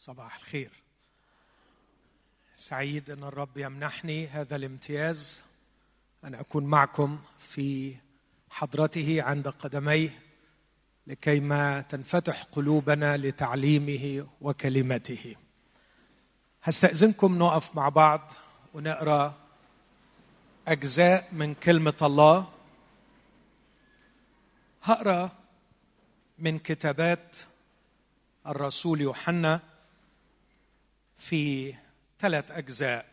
صباح الخير. سعيد أن الرب يمنحني هذا الامتياز أن أكون معكم في حضرته عند قدميه لكيما تنفتح قلوبنا لتعليمه وكلمته. هستأذنكم نقف مع بعض ونقرأ أجزاء من كلمة الله. هقرأ من كتابات الرسول يوحنا في ثلاث أجزاء.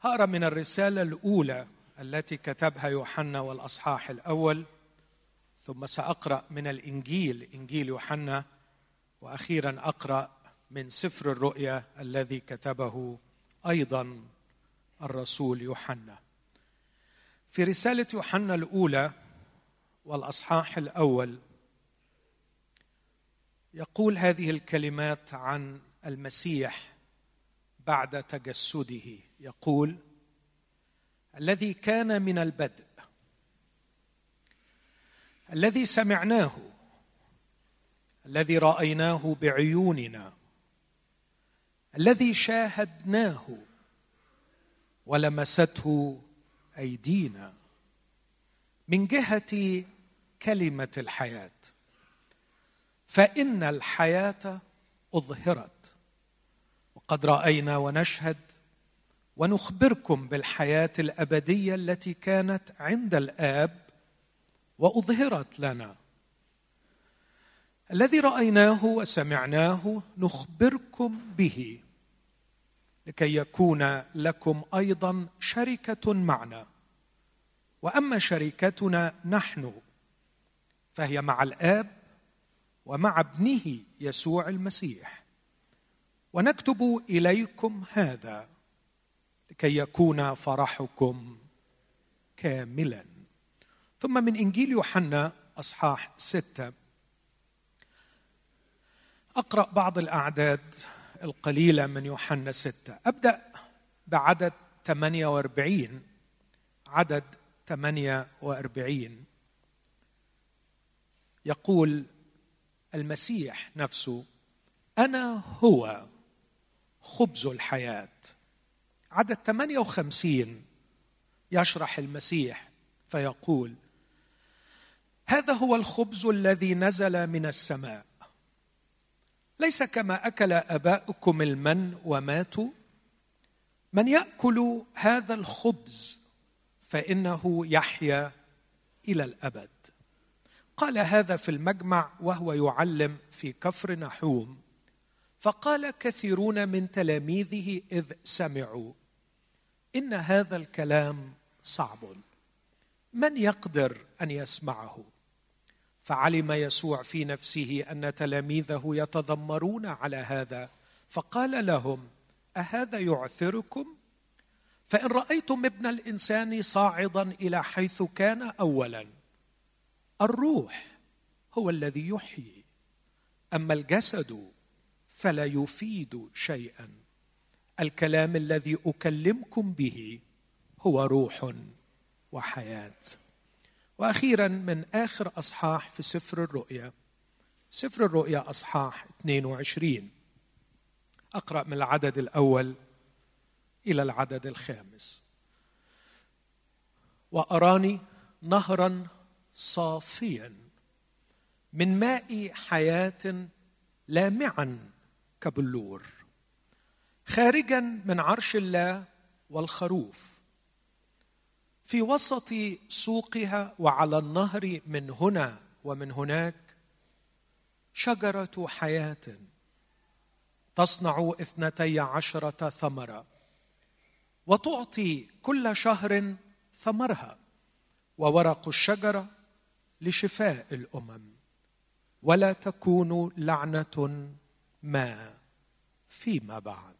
هقرا من الرسالة الأولى التي كتبها يوحنا والأصحاح الأول ثم سأقرأ من الإنجيل إنجيل يوحنا وأخيرا أقرأ من سفر الرؤيا الذي كتبه أيضا الرسول يوحنا. في رسالة يوحنا الأولى والأصحاح الأول يقول هذه الكلمات عن المسيح بعد تجسده. يقول الذي كان من البدء الذي سمعناه الذي رأيناه بعيوننا الذي شاهدناه ولمسته أيدينا. من جهة كلمة الحياة فإن الحياة أظهرت. وقد رأينا ونشهد ونخبركم بالحياة الأبدية التي كانت عند الآب وأظهرت لنا. الذي رأيناه وسمعناه نخبركم به لكي يكون لكم أيضا شركة معنا. وأما شركتنا نحن فهي مع الآب ومع ابنه يسوع المسيح. ونكتب إليكم هذا لكي يكون فرحكم كاملا. ثم من إنجيل يوحنا أصحاح ستة. أقرأ بعض الأعداد القليلة من يوحنا ستة. أبدأ بعدد 48 عدد 48 يقول المسيح نفسه أنا هو. خبز الحياة. عدد 58 يشرح المسيح فيقول هذا هو الخبز الذي نزل من السماء. ليس كما أكل أباؤكم المن وماتوا. من يأكل هذا الخبز فإنه يحيا إلى الأبد. قال هذا في المجمع وهو يعلم في كفر نحوم. فقال كثيرون من تلاميذه إذ سمعوا. إن هذا الكلام صعب. من يقدر أن يسمعه؟ فعلم يسوع في نفسه أن تلاميذه يتذمرون على هذا. فقال لهم أهذا يعثركم؟ فإن رأيتم ابن الإنسان صاعدا إلى حيث كان اولا الروح هو الذي يحيي. أما الجسد فلا يفيد شيئا. الكلام الذي أكلمكم به هو روح وحياة. وأخيرا من آخر أصحاح في سفر الرؤيا. سفر الرؤيا أصحاح 22 أقرأ من العدد الأول إلى العدد الخامس. وأراني نهرا صافيا من ماء حياة لامعا كبلور خارجا من عرش الله والخروف في وسط سوقها وعلى النهر من هنا ومن هناك شجرة حياة تصنع اثنتي عشرة ثمرة وتعطي كل شهر ثمرها وورق الشجرة لشفاء الأمم. ولا تكون لعنة ما فيما بعد.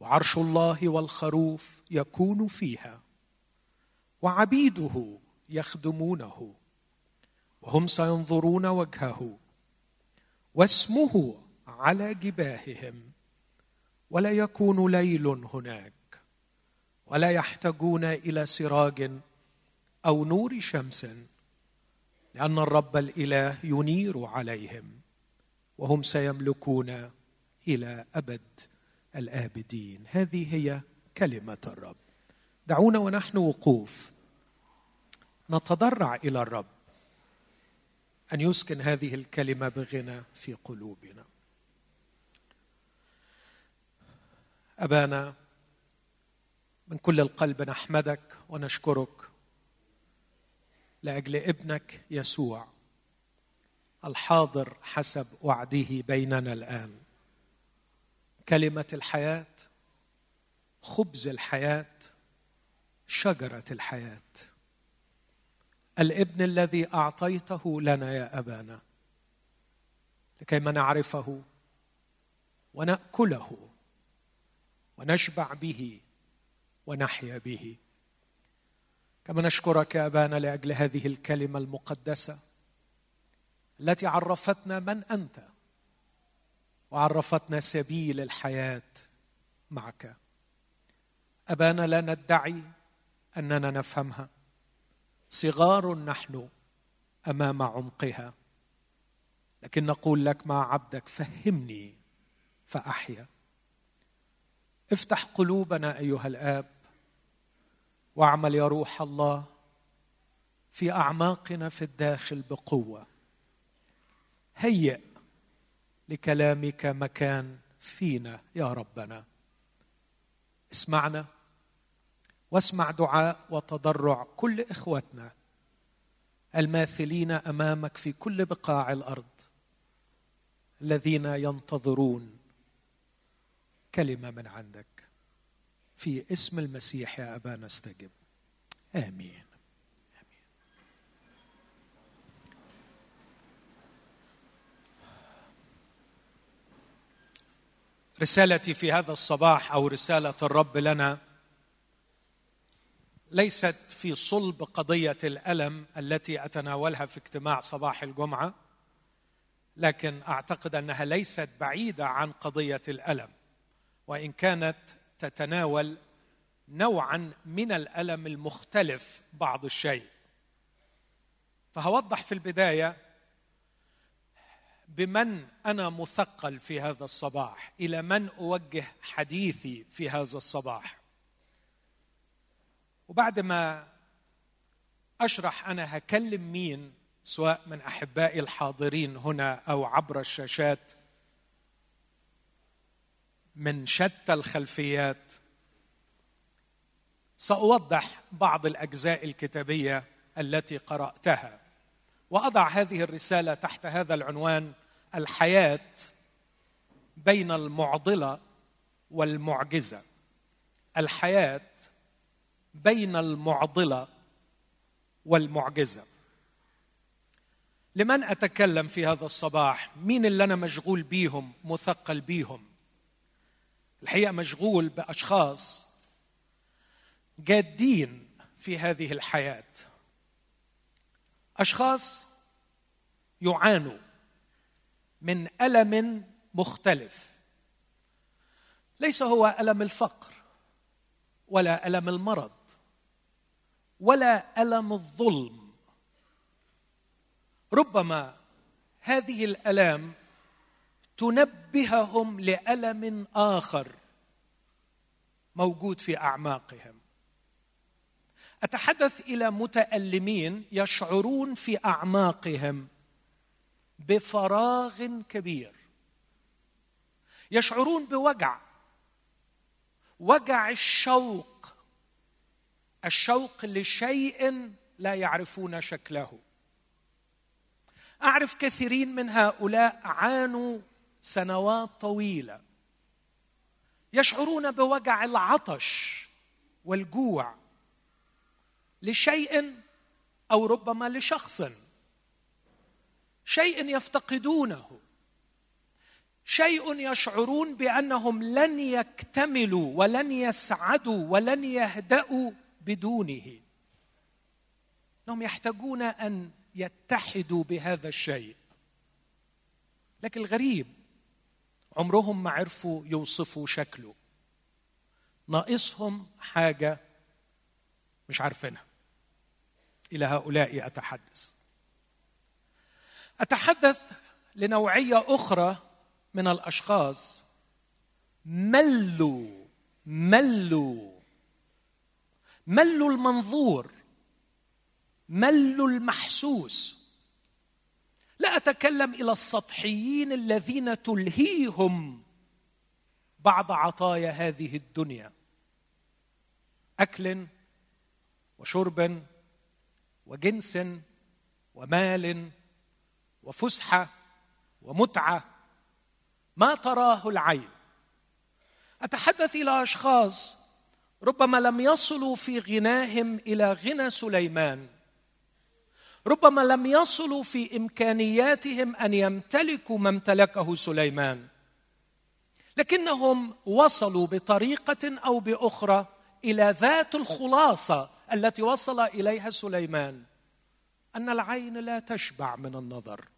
وعرش الله والخروف يكون فيها وعبيده يخدمونه وهم سينظرون وجهه واسمه على جباههم ولا يكون ليل هناك ولا يحتاجون إلى سراج أو نور شمس لأن الرب الإله ينير عليهم. وهم سيملكون إلى أبد الآبدين. هذه هي كلمة الرب. دعونا ونحن وقوف. نتضرع إلى الرب. أن يسكن هذه الكلمة بغنى في قلوبنا. أبانا من كل القلب نحمدك ونشكرك. لأجل ابنك يسوع. الحاضر حسب وعده بيننا الآن. كلمة الحياة خبز الحياة شجرة الحياة. الابن الذي أعطيته لنا يا أبانا لكيما نعرفه ونأكله ونشبع به ونحيا به. كما نشكرك يا أبانا لأجل هذه الكلمة المقدسة. التي عرفتنا من أنت وعرفتنا سبيل الحياة معك. أبانا لا ندعي أننا نفهمها. صغار نحن أمام عمقها. لكن نقول لك مع عبدك فهمني فأحيا. افتح قلوبنا أيها الآب واعمل يا روح الله في أعماقنا في الداخل بقوة. هيئ لكلامك مكان فينا يا ربنا. اسمعنا واسمع دعاء وتضرع كل اخوتنا الماثلين أمامك في كل بقاع الأرض الذين ينتظرون كلمة من عندك. في اسم المسيح يا أبانا استجب. آمين. رسالتي في هذا الصباح أو رسالة الرب لنا ليست في صلب قضية الألم التي أتناولها في اجتماع صباح الجمعة لكن أعتقد أنها ليست بعيدة عن قضية الألم وإن كانت تتناول نوعا من الألم المختلف بعض الشيء. فهوضح في البداية بمن أنا مثقل في هذا الصباح إلى من أوجه حديثي في هذا الصباح. وبعد ما أشرح أنا هكلم مين سواء من أحبائي الحاضرين هنا أو عبر الشاشات من شتى الخلفيات سأوضح بعض الأجزاء الكتابية التي قرأتها. وأضع هذه الرسالة تحت هذا العنوان الحياة بين المعضلة والمعجزة. الحياة بين المعضلة والمعجزة. لمن أتكلم في هذا الصباح؟ مين اللي أنا مشغول بيهم مثقل بيهم؟ الحقيقة مشغول بأشخاص جادين في هذه الحياة. أشخاص يعانوا من ألم مختلف. ليس هو ألم الفقر ولا ألم المرض ولا ألم الظلم. ربما هذه الألام تنبههم لألم آخر موجود في أعماقهم. أتحدث إلى متألمين يشعرون في أعماقهم بفراغ كبير. يشعرون بوجع. وجع الشوق. الشوق لشيء لا يعرفون شكله. أعرف كثيرين من هؤلاء عانوا سنوات طويلة. يشعرون بوجع العطش والجوع. لشيء أو ربما لشخص. شيء يفتقدونه. شيء يشعرون بأنهم لن يكتملوا ولن يسعدوا ولن يهدأوا بدونه. إنهم يحتاجون أن يتحدوا بهذا الشيء. لكن الغريب عمرهم ما عرفوا يوصفوا شكله. ناقصهم حاجة مش عارفينها. إلى هؤلاء أتحدث. أتحدث لنوعية أخرى من الأشخاص. ملوا ملوا. ملوا المنظور. ملوا المحسوس. لا أتكلم إلى السطحيين الذين تلهيهم بعض عطايا هذه الدنيا. أكل وشرب وجنس ومال وفسحة ومتعة ما تراه العين. أتحدث إلى أشخاص ربما لم يصلوا في غناهم إلى غنى سليمان. ربما لم يصلوا في إمكانياتهم أن يمتلكوا ما امتلكه سليمان. لكنهم وصلوا بطريقة أو بأخرى إلى ذات الخلاصة التي وصل إليها سليمان أن العين لا تشبع من النظر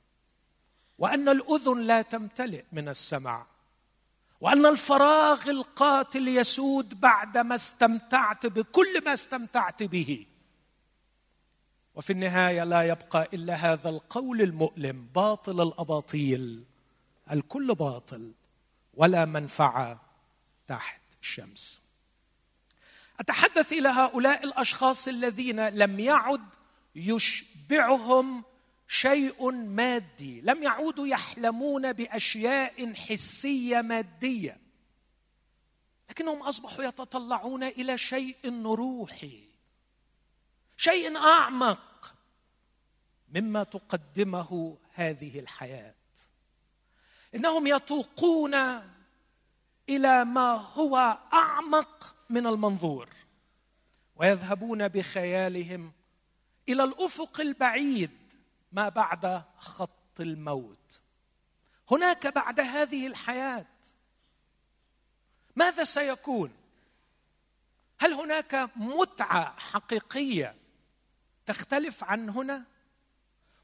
وأن الأذن لا تمتلئ من السمع وأن الفراغ القاتل يسود بعدما استمتعت بكل ما استمتعت به. وفي النهاية لا يبقى إلا هذا القول المؤلم باطل الأباطيل الكل باطل ولا منفعة تحت الشمس أتحدث إلى هؤلاء الأشخاص الذين لم يعد يشبعهم شيء مادي لم يعودوا يحلمون بأشياء حسية مادية لكنهم أصبحوا يتطلعون إلى شيء روحي شيء أعمق مما تقدمه هذه الحياة. إنهم يتوقون إلى ما هو أعمق من المنظور ويذهبون بخيالهم إلى الأفق البعيد ما بعد خط الموت. هناك بعد هذه الحياة ماذا سيكون؟ هل هناك متعة حقيقية تختلف عن هنا؟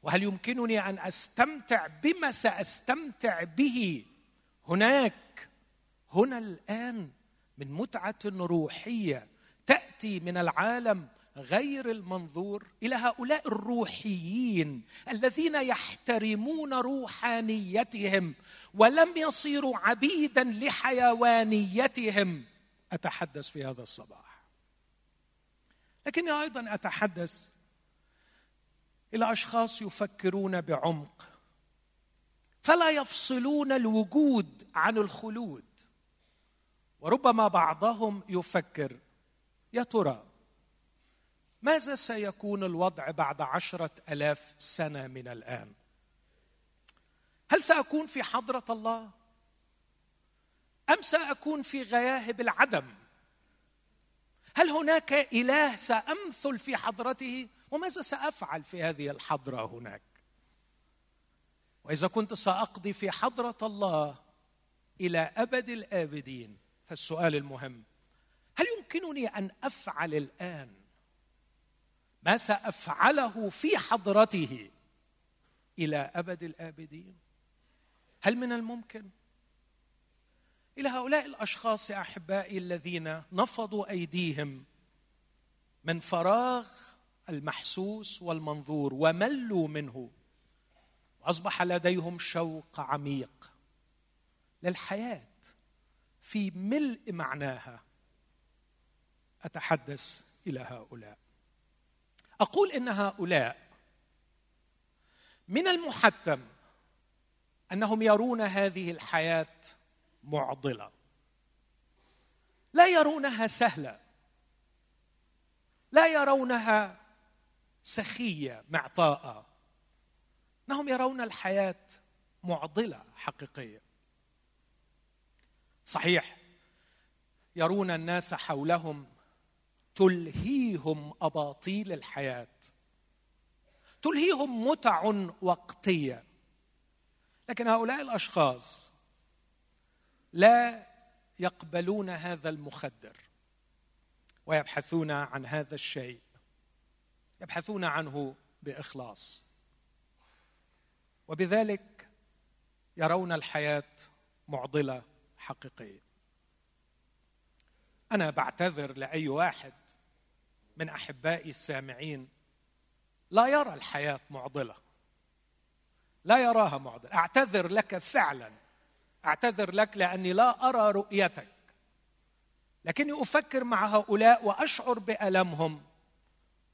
وهل يمكنني أن أستمتع بما سأستمتع به هناك هنا الآن؟ من متعة روحية تأتي من العالم غير المنظور إلى هؤلاء الروحيين الذين يحترمون روحانيتهم ولم يصيروا عبيدا لحيوانيتهم. أتحدث في هذا الصباح. لكني أيضا أتحدث إلى أشخاص يفكرون بعمق. فلا يفصلون الوجود عن الخلود. وربما بعضهم يفكر يا ترى ماذا سيكون الوضع بعد عشرة ألاف سنة من الآن؟ هل سأكون في حضرة الله؟ أم سأكون في غياهب العدم؟ هل هناك إله سأمثل في حضرته؟ وماذا سأفعل في هذه الحضرة هناك؟ وإذا كنت سأقضي في حضرة الله إلى أبد الآبدين فالسؤال المهم هل يمكنني أن أفعل الآن ما سأفعله في حضرته إلى أبد الآبدين؟ هل من الممكن؟ إلى هؤلاء الأشخاص أحبائي الذين نفضوا أيديهم من فراغ المحسوس والمنظور وملوا منه وأصبح لديهم شوق عميق للحياة. في ملء معناها أتحدث إلى هؤلاء. أقول إن هؤلاء من المحتم أنهم يرون هذه الحياة معضلة. لا يرونها سهلة. لا يرونها سخية معطاءة. إنهم يرون الحياة معضلة حقيقيه صحيح. يرون الناس حولهم تلهيهم أباطيل الحياة. تلهيهم متع وقتية. لكن هؤلاء الأشخاص لا يقبلون هذا المخدر ويبحثون عن هذا الشيء. يبحثون عنه بإخلاص. وبذلك يرون الحياة معضلة. حقيقية. أنا بعتذر لأي واحد من أحبائي السامعين. لا يرى الحياة معضلة. لا يراها معضلة. أعتذر لك فعلا. أعتذر لك لأني لا أرى رؤيتك. لكني أفكر مع هؤلاء وأشعر بألمهم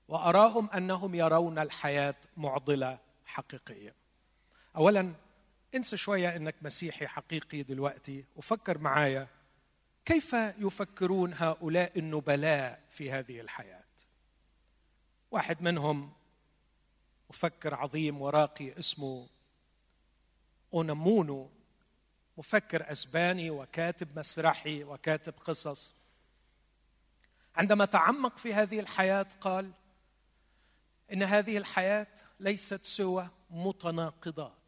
وأراهم أنهم يرون الحياة معضلة حقيقية. اولا انسى شوية إنك مسيحي حقيقي دلوقتي وفكر معايا كيف يفكرون هؤلاء النبلاء في هذه الحياة؟ واحد منهم مفكر عظيم وراقي اسمه أونامونو مفكر أسباني وكاتب مسرحي وكاتب قصص. عندما تعمق في هذه الحياة قال إن هذه الحياة ليست سوى متناقضات.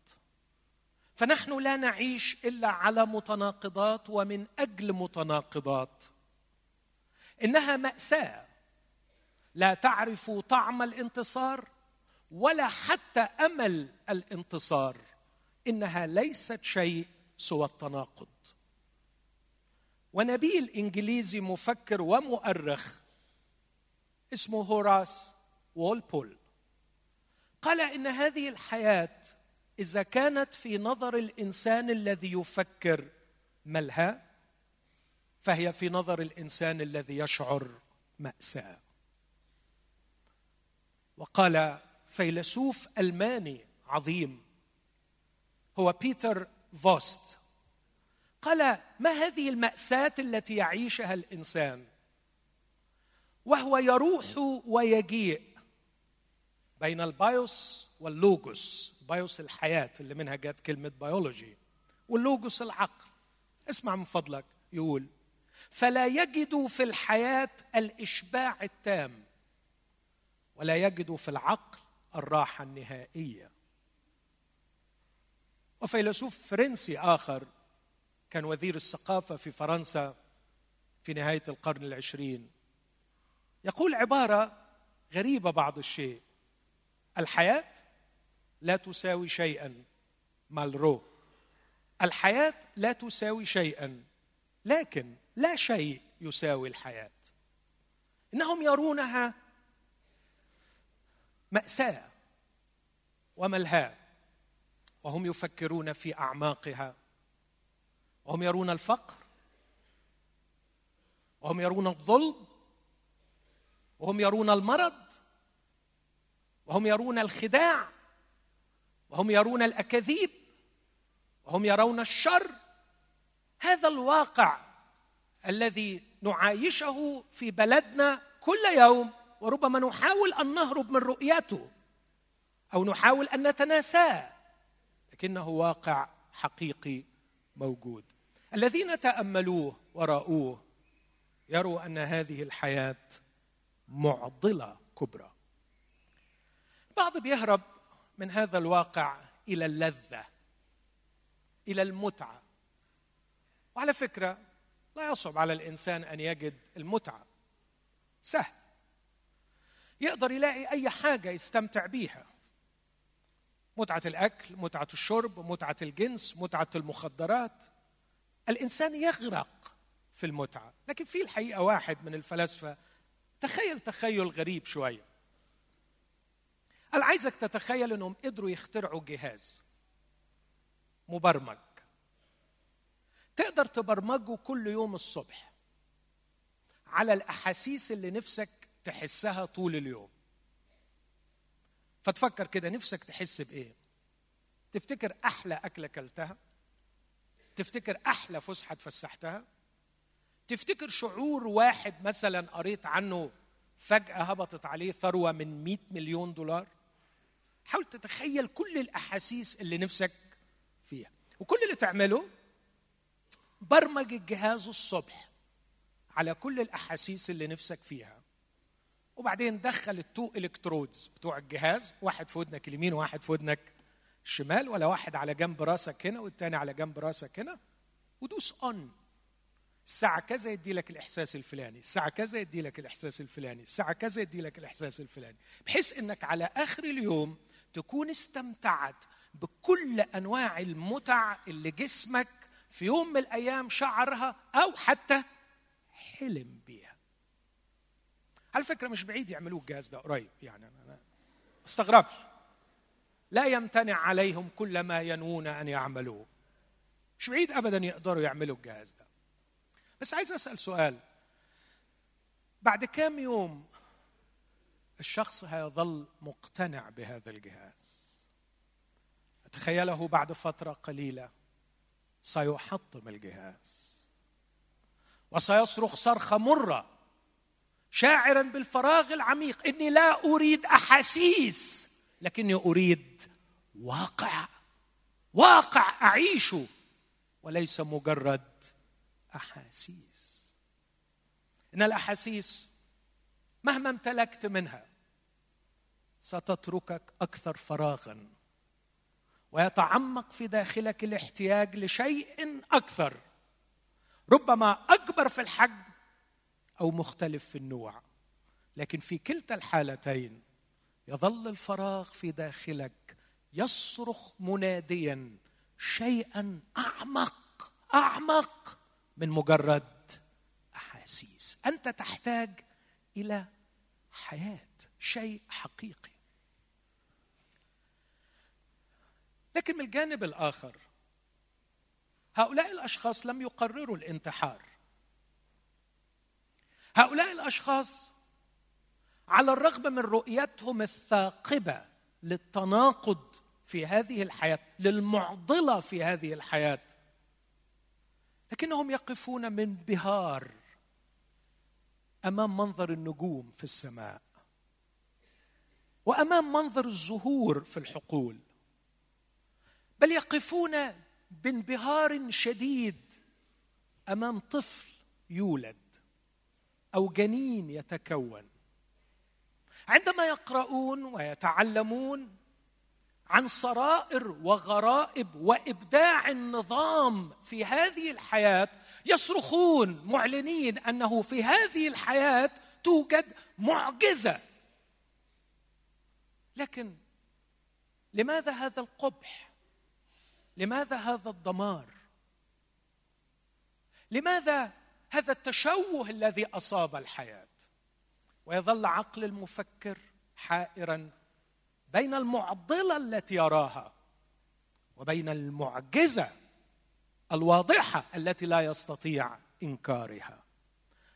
فنحن لا نعيش إلا على متناقضات ومن أجل متناقضات. إنها مأساة. لا تعرف طعم الانتصار ولا حتى أمل الانتصار. إنها ليست شيء سوى التناقض. ونبيل انجليزي مفكر ومؤرخ اسمه هوراس وولبول قال إن هذه الحياة إذا كانت في نظر الإنسان الذي يفكر ملهى فهي في نظر الإنسان الذي يشعر مأساة. وقال فيلسوف ألماني عظيم هو بيتر فوست قال ما هذه المأساة التي يعيشها الإنسان؟ وهو يروح ويجيء بين البايوس واللوجوس بايوس الحياة اللي منها جت كلمة بيولوجي واللوجوس العقل. اسمع من فضلك يقول فلا يجد في الحياة الإشباع التام ولا يجد في العقل الراحة النهائية. وفيلسوف فرنسي آخر كان وزير الثقافة في فرنسا في نهاية القرن العشرين يقول عبارة غريبة بعض الشيء الحياة لا تساوي شيئا. مالرو. الحياة لا تساوي شيئا لكن لا شيء يساوي الحياة. إنهم يرونها مأساة وملهاة وهم يفكرون في أعماقها وهم يرون الفقر وهم يرون الظلم وهم يرون المرض وهم يرون الخداع. وهم يرون الأكاذيب وهم يرون الشر. هذا الواقع الذي نعايشه في بلدنا كل يوم وربما نحاول أن نهرب من رؤيته أو نحاول أن نتناساه لكنه واقع حقيقي موجود. الذين تأملوه ورأوه يروا أن هذه الحياة معضلة كبرى. بعض بيهرب من هذا الواقع إلى اللذة إلى المتعة. وعلى فكرة لا يصعب على الإنسان أن يجد المتعة. سهل. يقدر يلاقي أي حاجة يستمتع بيها. متعة الأكل متعة الشرب متعة الجنس متعة المخدرات. الإنسان يغرق في المتعة. لكن في الحقيقة واحد من الفلاسفة تخيل تخيل غريب شوية. أنا عايزك تتخيل إنهم قدروا يخترعوا جهاز مبرمج. تقدر تبرمجه كل يوم الصبح على الأحاسيس اللي نفسك تحسها طول اليوم. فتفكر كده نفسك تحس بإيه؟ تفتكر أحلى أكلة أكلتها؟ تفتكر أحلى فسحة اتفسحتها؟ تفتكر شعور واحد مثلا قريت عنه فجأة هبطت عليه ثروة من 100 مليون دولار؟ حاول تتخيل كل الأحاسيس اللي نفسك فيها. وكل اللي تعمله برمج الجهاز الصبح على كل الأحاسيس اللي نفسك فيها. وبعدين دخل التو إلكترودز بتوع الجهاز واحد في ودنك اليمين وواحد في ودنك الشمال ولا واحد على جنب راسك هنا والتاني على جنب راسك هنا. ودوس اون الساعة كذا يدي لك الإحساس الفلاني، الساعة كذا يدي لك الإحساس الفلاني، الساعة كذا يدي لك الإحساس الفلاني، بحيث إنك على آخر اليوم تكون استمتعت بكل أنواع المتع اللي جسمك في يوم من الأيام شعرها أو حتى حلم بيها. على فكرة مش بعيد يعملوه الجهاز ده قريب يعني. أنا استغربش. لا يمتنع عليهم كل ما ينوون أن يعملوه. مش بعيد ابدا يقدروا يعملوا الجهاز ده. بس عايز أسأل سؤال. بعد كام يوم الشخص هيظل مقتنع بهذا الجهاز. أتخيله بعد فترة قليلة سيحطم الجهاز. وسيصرخ صرخة مرة شاعرا بالفراغ العميق إني لا أريد أحاسيس لكني أريد واقع واقع اعيشه وليس مجرد أحاسيس. إن الأحاسيس مهما امتلكت منها ستتركك أكثر فراغا ويتعمق في داخلك الاحتياج لشيء أكثر ربما أكبر في الحجم أو مختلف في النوع. لكن في كلتا الحالتين يظل الفراغ في داخلك يصرخ مناديا شيئا أعمق أعمق من مجرد أحاسيس. أنت تحتاج إلى حياة شيء حقيقي. لكن من الجانب الآخر هؤلاء الأشخاص لم يقرروا الانتحار. هؤلاء الأشخاص على الرغم من رؤيتهم الثاقبة للتناقض في هذه الحياة للمعضلة في هذه الحياة لكنهم يقفون من بهار أمام منظر النجوم في السماء وأمام منظر الزهور في الحقول. بل يقفون بانبهار شديد أمام طفل يولد أو جنين يتكون. عندما يقرؤون ويتعلمون عن سرائر وغرائب وإبداع النظام في هذه الحياة يصرخون معلنين أنه في هذه الحياة توجد معجزة. لكن لماذا هذا القبح؟ لماذا هذا الدمار؟ لماذا هذا التشوه الذي أصاب الحياة؟ ويظل عقل المفكر حائرا بين المعضلة التي يراها وبين المعجزة الواضحة التي لا يستطيع إنكارها.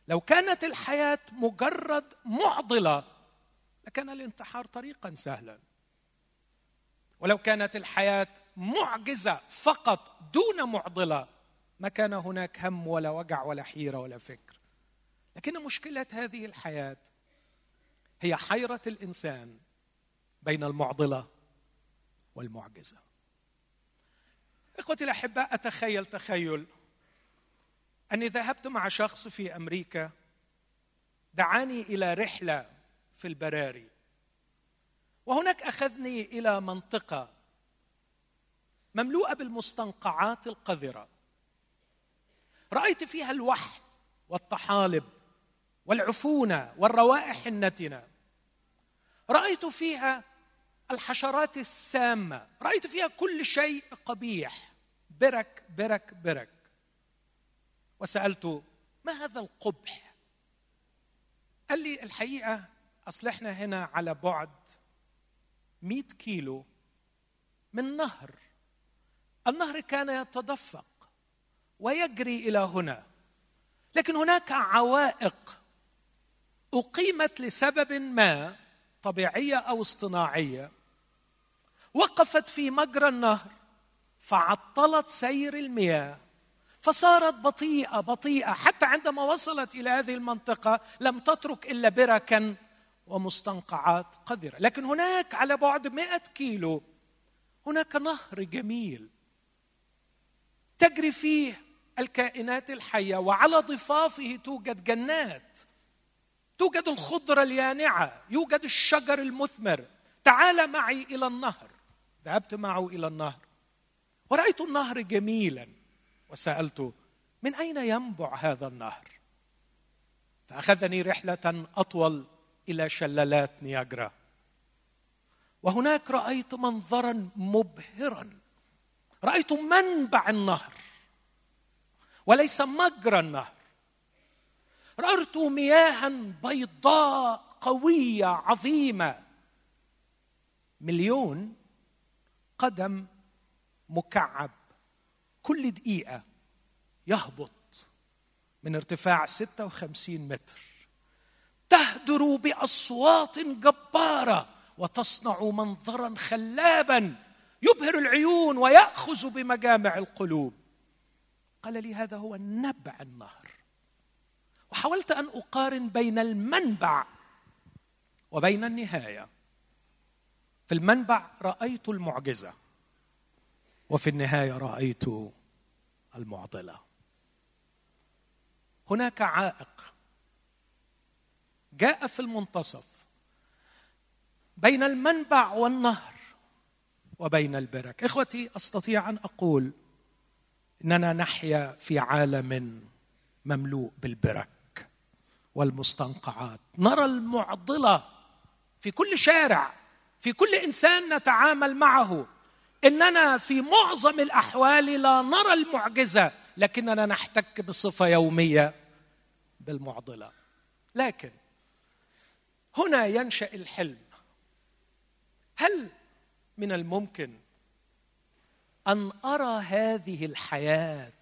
لو كانت الحياة مجرد معضلة لكان الانتحار طريقا سهلا. ولو كانت الحياة معجزة فقط دون معضلة ما كان هناك هم ولا وجع ولا حيرة ولا فكر. لكن مشكلة هذه الحياة هي حيرة الإنسان بين المعضلة والمعجزة. إخوتي الاحباء أتخيل تخيل أني ذهبت مع شخص في أمريكا دعاني إلى رحلة في البراري وهناك أخذني إلى منطقة مملوءة بالمستنقعات القذرة. رأيت فيها الوحل والطحالب والعفونة والروائح النتنة. رأيت فيها الحشرات السامة. رأيت فيها كل شيء قبيح. برك برك برك. وسالته ما هذا القبح؟ قال لي الحقيقة أصل إحنا هنا على بعد مئة كيلو من نهر. النهر كان يتدفق ويجري إلى هنا. لكن هناك عوائق أقيمت لسبب ما طبيعية أو اصطناعية. وقفت في مجرى النهر فعطلت سير المياه فصارت بطيئة بطيئة حتى عندما وصلت إلى هذه المنطقة لم تترك إلا بركا ومستنقعات قذرة. لكن هناك على بعد مئة كيلو هناك نهر جميل تجري فيه الكائنات الحية وعلى ضفافه توجد جنات توجد الخضرة اليانعة يوجد الشجر المثمر. تعال معي إلى النهر. ذهبت معه إلى النهر. ورأيت النهر جميلا. وسالته من أين ينبع هذا النهر? فأخذني رحلة أطول إلى شلالات نياجرا. وهناك رأيت منظرا مبهرا. رأيت منبع النهر. وليس مجرى النهر. رأيت مياها بيضاء قوية عظيمة. مليون قدم مكعب. كل دقيقة يهبط من ارتفاع 56 متر. تهدر بأصوات جبارة وتصنع منظرا خلابا يبهر العيون ويأخذ بمجامع القلوب. قال لي هذا هو نبع النهر. وحاولت أن أقارن بين المنبع وبين النهاية. في المنبع رأيت المعجزة وفي النهاية رأيت المعضلة. هناك عائق جاء في المنتصف بين المنبع والنهر وبين البرك. إخوتي أستطيع أن أقول إننا نحيا في عالم مملوء بالبرك والمستنقعات. نرى المعضلة في كل شارع. في كل إنسان نتعامل معه. إننا في معظم الأحوال لا نرى المعجزة لكننا نحتك بصفة يومية بالمعضلة. لكن هنا ينشأ الحلم. هل من الممكن أن أرى هذه الحياة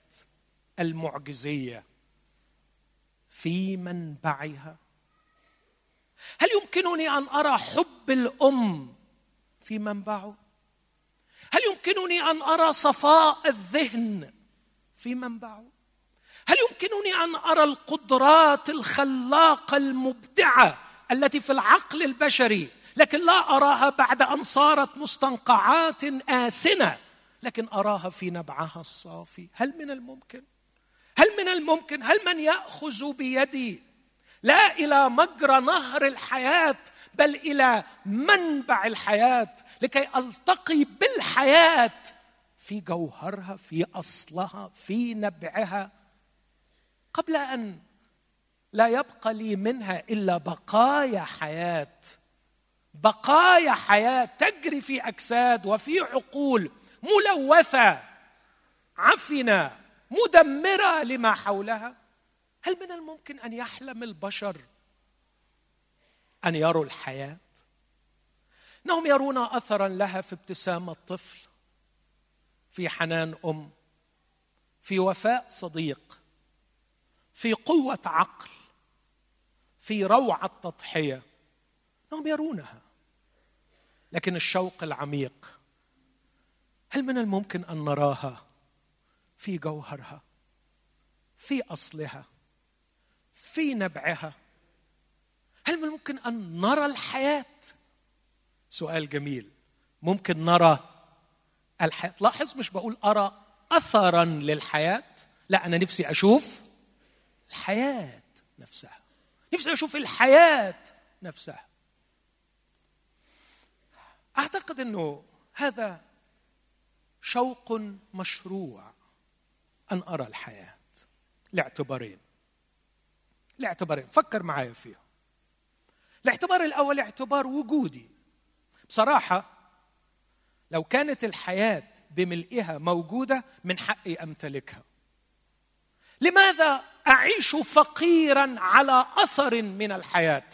المعجزية في منبعها؟ هل يمكنني أن أرى حب الام في منبعه. هل يمكنني أن أرى صفاء الذهن في منبعه؟ هل يمكنني أن أرى القدرات الخلاقة المبدعة التي في العقل البشري لكن لا أراها بعد أن صارت مستنقعات آسنة لكن أراها في نبعها الصافي؟ هل من الممكن؟ هل من الممكن؟ هل من يأخذ بيدي لا إلى مجرى نهر الحياة بل إلى منبع الحياة لكي ألتقي بالحياة في جوهرها في أصلها في نبعها. قبل أن لا يبقى لي منها إلا بقايا حياة. بقايا حياة تجري في أجساد وفي عقول ملوثة عفنة مدمرة لما حولها. هل من الممكن أن يحلم البشر أن يروا الحياة. إنهم يرون اثرا لها في ابتسامه طفل في حنان أم في وفاء صديق في قوة عقل في روعة تضحية. إنهم يرونها. لكن الشوق العميق هل من الممكن أن نراها في جوهرها في أصلها في نبعها؟ هل من الممكن أن نرى الحياة؟ سؤال جميل. ممكن نرى الحياة. لاحظ مش بقول أرى اثرا للحياة لا أنا نفسي أشوف الحياة نفسها. نفسي أشوف الحياة نفسها. أعتقد إنه هذا شوق مشروع أن أرى الحياة. لاعتبارين. لاعتبارين. فكر معايا فيهم. الاعتبار الأول اعتبار وجودي. بصراحة لو كانت الحياة بملئها موجودة من حقي أمتلكها. لماذا أعيش فقيرا على أثر من الحياة؟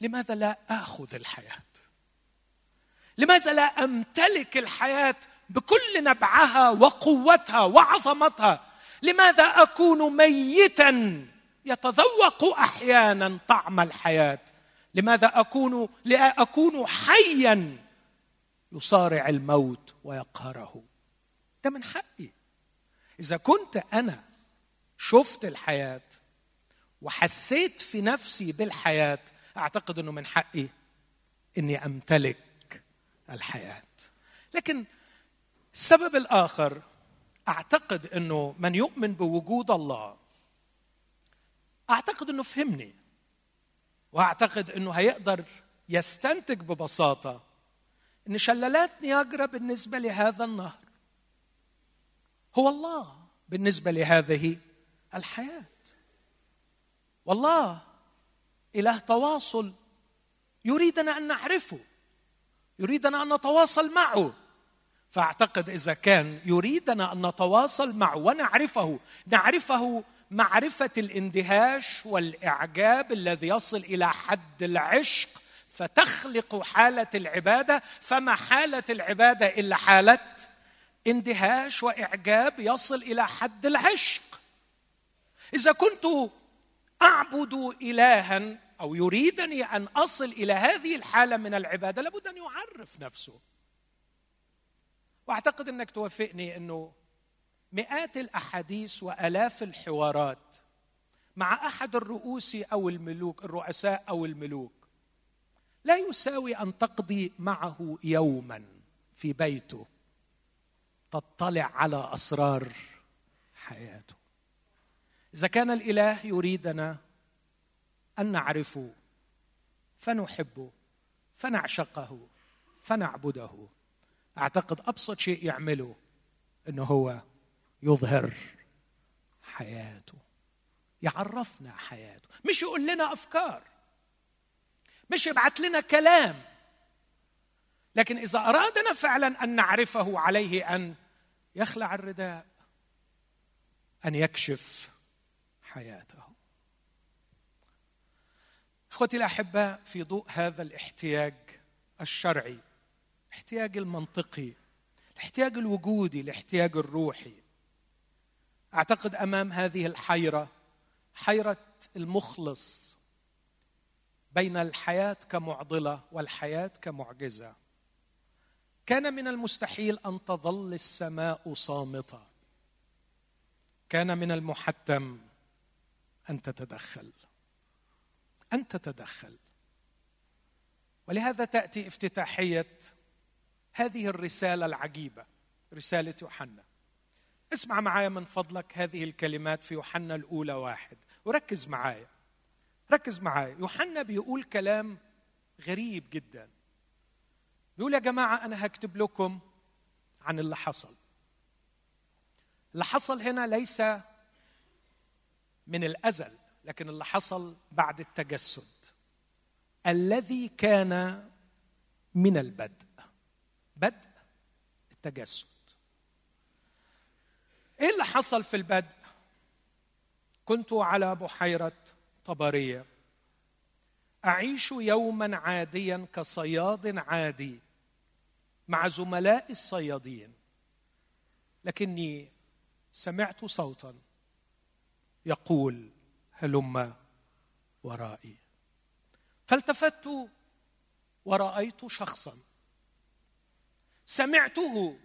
لماذا لا آخذ الحياة؟ لماذا لا أمتلك الحياة بكل نبعها وقوتها وعظمتها؟ لماذا أكون ميتا يتذوق أحيانا طعم الحياة. لماذا اكون لأ أكون حيا يصارع الموت ويقهره. ده من حقي. إذا كنت أنا شفت الحياة وحسيت في نفسي بالحياة أعتقد إنه من حقي إني أمتلك الحياة. لكن السبب الآخر أعتقد إنه من يؤمن بوجود الله أعتقد إنه فهمني. وأعتقد إنه هيقدر يستنتج ببساطة إن شلالات نياجرا بالنسبة لهذا النهر هو الله بالنسبة لهذه الحياة. والله إله تواصل يريدنا أن نعرفه يريدنا أن نتواصل معه. فأعتقد إذا كان يريدنا أن نتواصل معه ونعرفه نعرفه معرفة الاندهاش والإعجاب الذي يصل إلى حد العشق فتخلق حالة العبادة. فما حالة العبادة إلا حالة اندهاش وإعجاب يصل إلى حد العشق. إذا كنت أعبد الها أو يريدني أن أصل إلى هذه الحالة من العبادة لابد أن يعرف نفسه. وأعتقد إنك توافقني إنه مئات الأحاديث وآلاف الحوارات مع أحد الرؤوس أو الملوك الرؤساء أو الملوك. لا يساوي أن تقضي معه يوما في بيته. تطلع على أسرار حياته. إذا كان الإله يريدنا أن نعرفه فنحبه فنعشقه فنعبده. أعتقد أبسط شيء يعمله إنه هو يظهر حياته يعرفنا حياته. مش يقول لنا أفكار مش يبعث لنا كلام. لكن إذا أرادنا فعلا أن نعرفه عليه أن يخلع الرداء أن يكشف حياته. إخوتي الأحباء في ضوء هذا الاحتياج الشرعي الاحتياج المنطقي الاحتياج الوجودي الاحتياج الروحي أعتقد أمام هذه الحيرة حيرة المخلص بين الحياة كمعضلة والحياة كمعجزة. كان من المستحيل أن تظل السماء صامتة. كان من المحتم أن تتدخل. أن تتدخل. ولهذا تأتي افتتاحية هذه الرسالة العجيبة رسالة يوحنا. اسمع معايا من فضلك هذه الكلمات في يوحنا الأولى واحد. وركز معايا. ركز معايا. يوحنا بيقول كلام غريب جدا. بيقول يا جماعة أنا هكتب لكم عن اللي حصل. اللي حصل هنا ليس من الأزل لكن اللي حصل بعد التجسد. الذي كان من البدء. بدء التجسد. إيه اللي حصل في البدء؟ كنت على بحيرة طبرية. أعيش يوما عاديا كصياد عادي مع زملاء الصيادين لكني سمعت صوتا يقول هلم ورائي فالتفت ورأيت شخصا. سمعته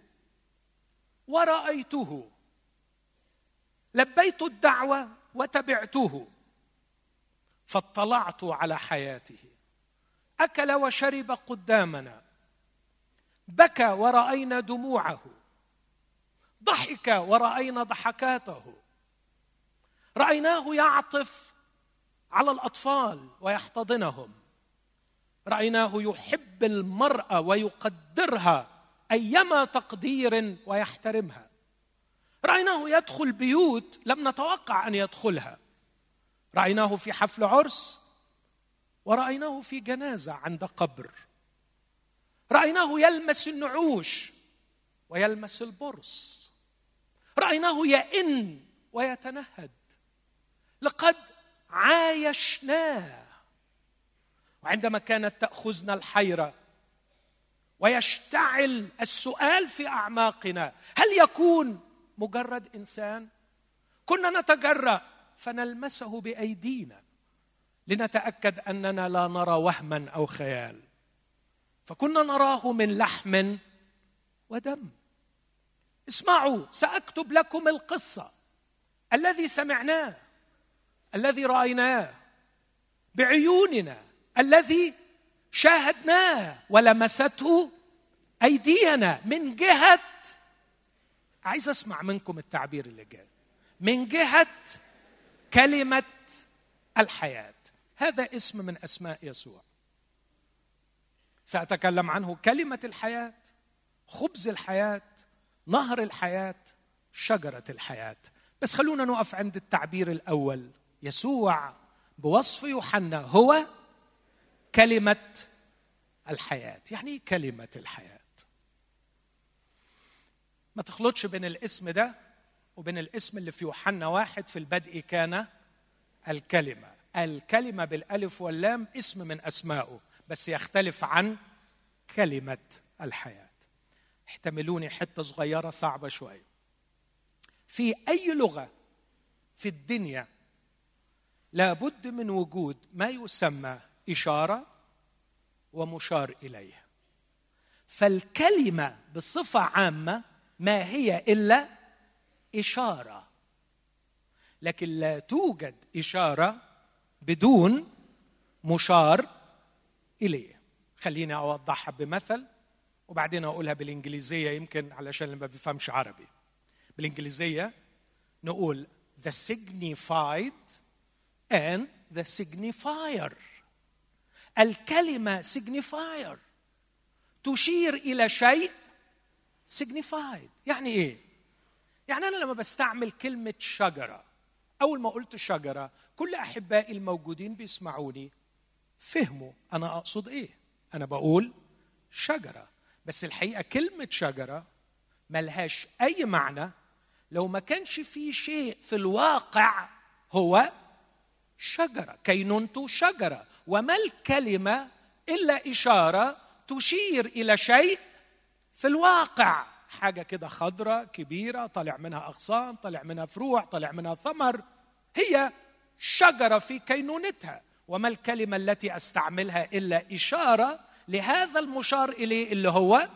ورأيته. لبيت الدعوة وتبعته فاطلعت على حياته. أكل وشرب قدامنا. بكى ورأينا دموعه. ضحك ورأينا ضحكاته. رأيناه يعطف على الأطفال ويحتضنهم. رأيناه يحب المرأة ويقدرها أيما تقدير ويحترمها. رأيناه يدخل بيوت لم نتوقع أن يدخلها. رأيناه في حفل عرس ورأيناه في جنازة عند قبر. رأيناه يلمس النعوش ويلمس البرص. رأيناه يئن ويتنهد. لقد عايشناه. وعندما كانت تأخذنا الحيرة ويشتعل السؤال في أعماقنا هل يكون مجرد إنسان. كنا نتجرأ فنلمسه بأيدينا لنتأكد أننا لا نرى وهما أو خيال. فكنا نراه من لحم ودم. اسمعوا سأكتب لكم القصة. الذي سمعناه الذي رأيناه. بعيوننا الذي شاهدناه ولمسته أيدينا من جهة عايز أسمع منكم التعبير اللي جاي. من جهة كلمة الحياة. هذا اسم من أسماء يسوع. سأتكلم عنه. كلمة الحياة خبز الحياة نهر الحياة شجرة الحياة. بس خلونا نقف عند التعبير الأول. يسوع بوصف يوحنا هو كلمة الحياة. يعني إيه كلمة الحياة؟ ما تخلطش بين الاسم ده وبين الاسم اللي في يوحنا واحد في البدء كان الكلمة. الكلمة بالألف واللام اسم من اسمائه بس يختلف عن كلمة الحياة. احتملوني حتة صغيرة صعبة شوية. في أي لغة في الدنيا لابد من وجود ما يسمى إشارة ومشار اليه فالكلمة بصفة عامة ما هي إلا إشارة. لكن لا توجد إشارة بدون مشار إليه. خليني أوضحها بمثل وبعدين أقولها بالإنجليزية يمكن علشان اللي ما بيفهمش عربي. بالإنجليزية نقول the signified and the signifier الكلمة signifier تشير إلى شيء signified. يعني إيه؟ يعني أنا لما بستعمل كلمة شجرة أول ما قلت شجرة كل أحبائي الموجودين بيسمعوني فهموا أنا أقصد إيه. أنا بقول شجرة. بس الحقيقة كلمة شجرة ملهاش أي معنى لو ما كانش في شيء في الواقع هو شجرة. كينونت شجرة. وما الكلمة إلا إشارة تشير إلى شيء في الواقع. حاجة كده خضراء كبيرة طالع منها أغصان طالع منها فروع طالع منها ثمر. هي شجرة في كينونتها. وما الكلمة التي أستعملها إلا إشارة لهذا المشار إليه اللي هو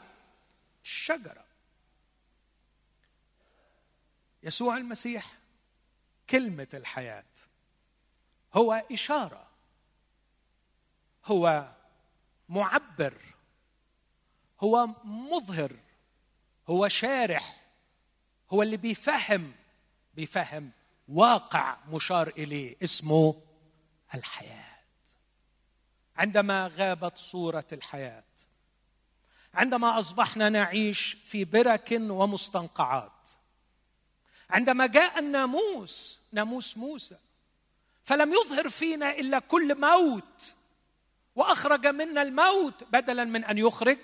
الشجره يسوع المسيح كلمة الحياة هو إشارة هو معبر هو مظهر هو شارح هو اللي بيفهم بيفهم واقع مشار إليه اسمه الحياة. عندما غابت صورة الحياة عندما أصبحنا نعيش في برك ومستنقعات عندما جاء الناموس ناموس موسى فلم يظهر فينا إلا كل موت وأخرج منا الموت بدلا من أن يخرج.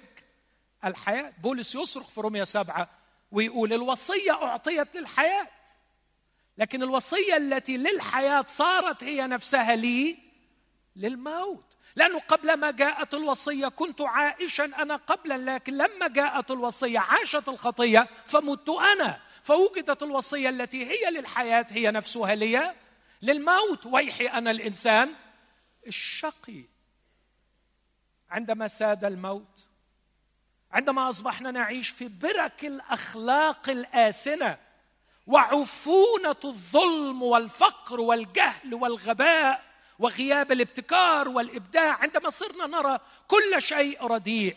الحياة. بولس يصرخ في روميا سبعة ويقول الوصية أعطيت للحياة لكن الوصية التي للحياة صارت هي نفسها لي للموت. لأنه قبل ما جاءت الوصية كنت عائشا أنا قبلا لكن لما جاءت الوصية عاشت الخطية فمت أنا. فوجدت الوصية التي هي للحياة هي نفسها لي للموت. ويحي أنا الإنسان الشقي. عندما ساد الموت عندما أصبحنا نعيش في برك الأخلاق الآسنة وعفونة الظلم والفقر والجهل والغباء وغياب الابتكار والإبداع عندما صرنا نرى كل شيء رديء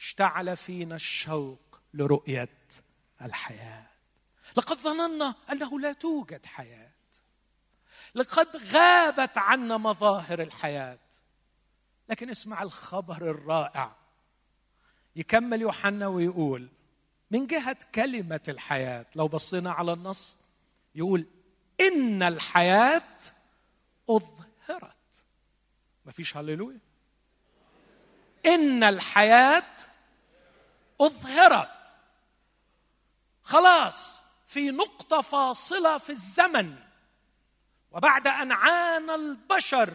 اشتعل فينا الشوق لرؤية الحياة. لقد ظننا أنه لا توجد حياة. لقد غابت عنا مظاهر الحياة. لكن اسمع الخبر الرائع يكمل يوحنا ويقول من جهة كلمة الحياة لو بصينا على النص يقول إن الحياة أظهرت. مفيش هللويا. إن الحياة أظهرت. خلاص في نقطة فاصلة في الزمن. وبعد أن عانى البشر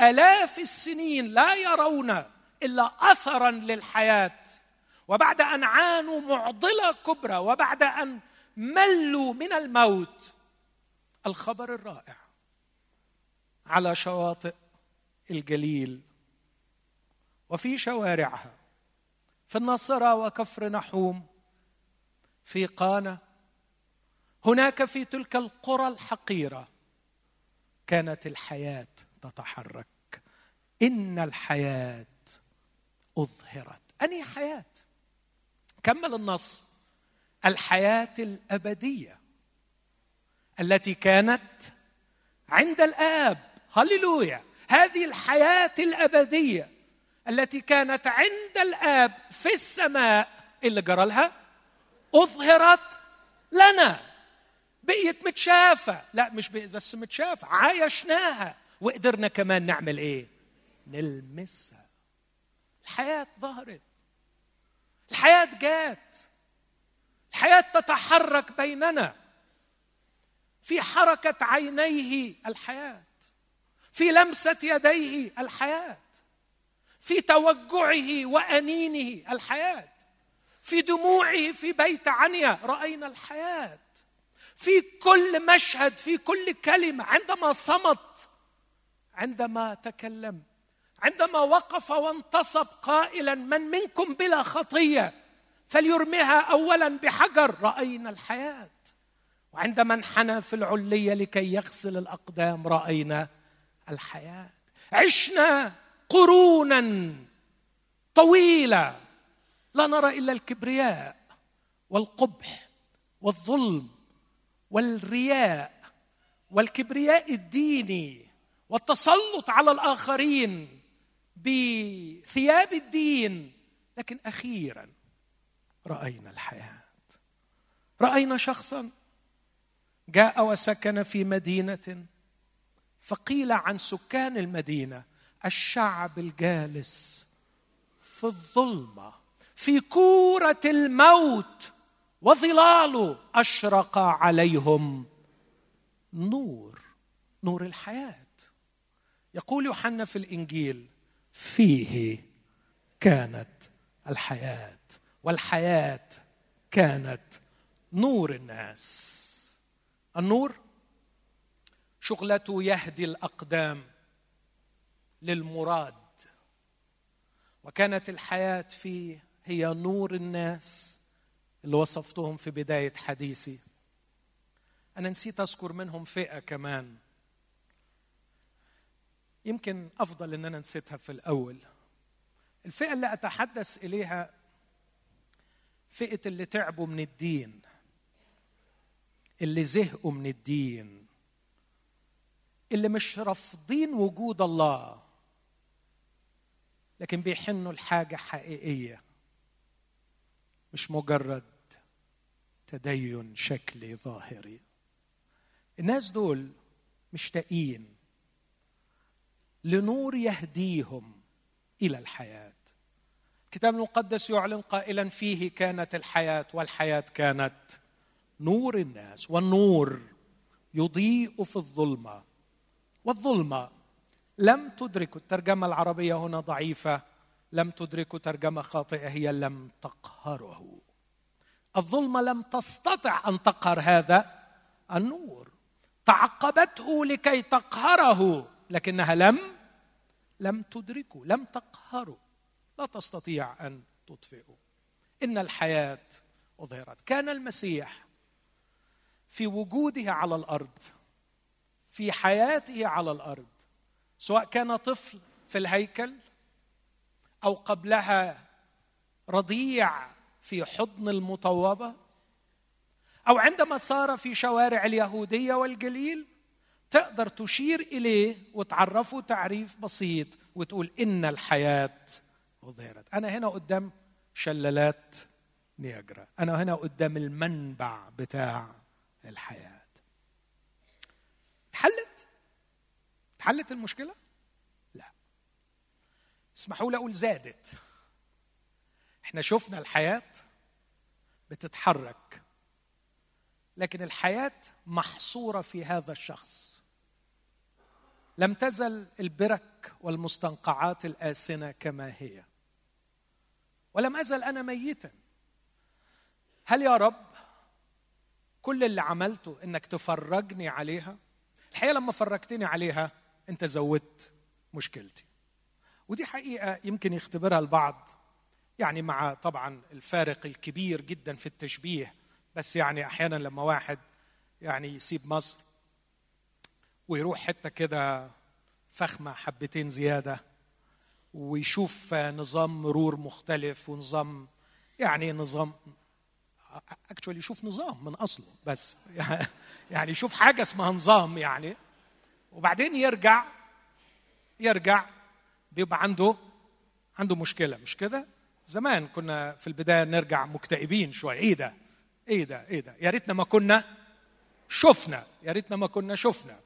آلاف السنين لا يرون إلا اثرا للحياة. وبعد أن عانوا معضلة كبرى وبعد أن ملوا من الموت. الخبر الرائع على شواطئ الجليل. وفي شوارعها في الناصره وكفر نحوم في قانا. هناك في تلك القرى الحقيرة كانت الحياة تتحرك. إن الحياة أظهرت. أنهي حياة؟ كمل النص. الحياة الأبدية التي كانت عند الآب. هللويا. هذه الحياة الأبدية التي كانت عند الآب في السماء. اللي جرى لها؟ أظهرت لنا. بقيت متشافة. لا مش بس متشافة. عايشناها. وقدرنا كمان نعمل إيه؟ نلمسها. الحياة ظهرت. الحياة جات. الحياة تتحرك بيننا. في حركة عينيه الحياة. في لمسة يديه الحياة. في توجعه وأنينه الحياة. في دموعه في بيت عنيا رأينا الحياة. في كل مشهد في كل كلمة عندما صمت عندما تكلم. عندما وقف وانتصب قائلا من منكم بلا خطية؟ فليرمها اولا بحجر. رأينا الحياة. وعندما انحنى في العلية لكي يغسل الأقدام رأينا الحياة. عشنا قرونا طويلة لا نرى إلا الكبرياء والقبح والظلم والرياء والكبرياء الديني والتسلط على الآخرين. بثياب الدين. لكن أخيرا رأينا الحياة. رأينا شخصا جاء وسكن في مدينة فقيل عن سكان المدينة الشعب الجالس في الظلمة في كورة الموت وظلاله أشرق عليهم نور نور الحياة. يقول يوحنا في الإنجيل فيه كانت الحياة والحياة كانت نور الناس. النور شغلته يهدي الأقدام للمراد وكانت الحياة فيه هي نور الناس اللي وصفتهم في بداية حديثي. أنا نسيت أذكر منهم فئة كمان. يمكن أفضل إن أنا نسيتها في الأول. الفئة اللي أتحدث إليها فئة اللي تعبوا من الدين اللي زهقوا من الدين اللي مش رافضين وجود الله لكن بيحنوا لحاجة حقيقية مش مجرد تدين شكلي ظاهري. الناس دول مشتاقين لنور يهديهم إلى الحياة. الكتاب المقدس يعلن قائلا فيه كانت الحياة والحياة كانت نور الناس والنور يضيء في الظلمة. والظلمة لم تدرك الترجمة العربية هنا ضعيفة لم تدرك ترجمة خاطئة هي لم تقهره. الظلمة لم تستطع أن تقهر هذا النور. تعقبته لكي تقهره لكنها لم لم تدركوا لم تقهروا. لا تستطيع أن تطفئوا. إن الحياة أظهرت. كان المسيح في وجوده على الأرض في حياته على الأرض سواء كان طفل في الهيكل أو قبلها رضيع في حضن المطوبة أو عندما سار في شوارع اليهودية والجليل تقدر تشير إليه وتعرفه تعريف بسيط وتقول إن الحياة اظهرت أنا هنا قدام شلالات نياجرا. أنا هنا قدام المنبع بتاع الحياة. اتحلت؟ اتحلت المشكلة؟ لا. اسمحوا لي أقول زادت. إحنا شفنا الحياة بتتحرك لكن الحياة محصورة في هذا الشخص. لم تزل البرك والمستنقعات الآسنة كما هي. ولم أزل أنا ميتا. هل يا رب كل اللي عملته إنك تفرجني عليها؟ الحقيقة لما فرجتني عليها أنت زودت مشكلتي. ودي حقيقة يمكن يختبرها البعض. يعني مع طبعا الفارق الكبير جدا في التشبيه. بس يعني أحيانا لما واحد يعني يسيب مصر ويروح حتة كده فخمة حبتين زيادة ويشوف نظام مرور مختلف ونظام يعني نظام اكشولي يشوف نظام من أصله بس. يعني يشوف حاجة اسمها نظام يعني وبعدين يرجع يرجع بيبقى عنده عنده مشكلة. مش كده؟ زمان كنا في البداية نرجع مكتئبين شوية. إيه ده؟ إيه ده؟ إيه ده؟ يا ريتنا ما كنا شفنا يا ريتنا ما كنا شفنا.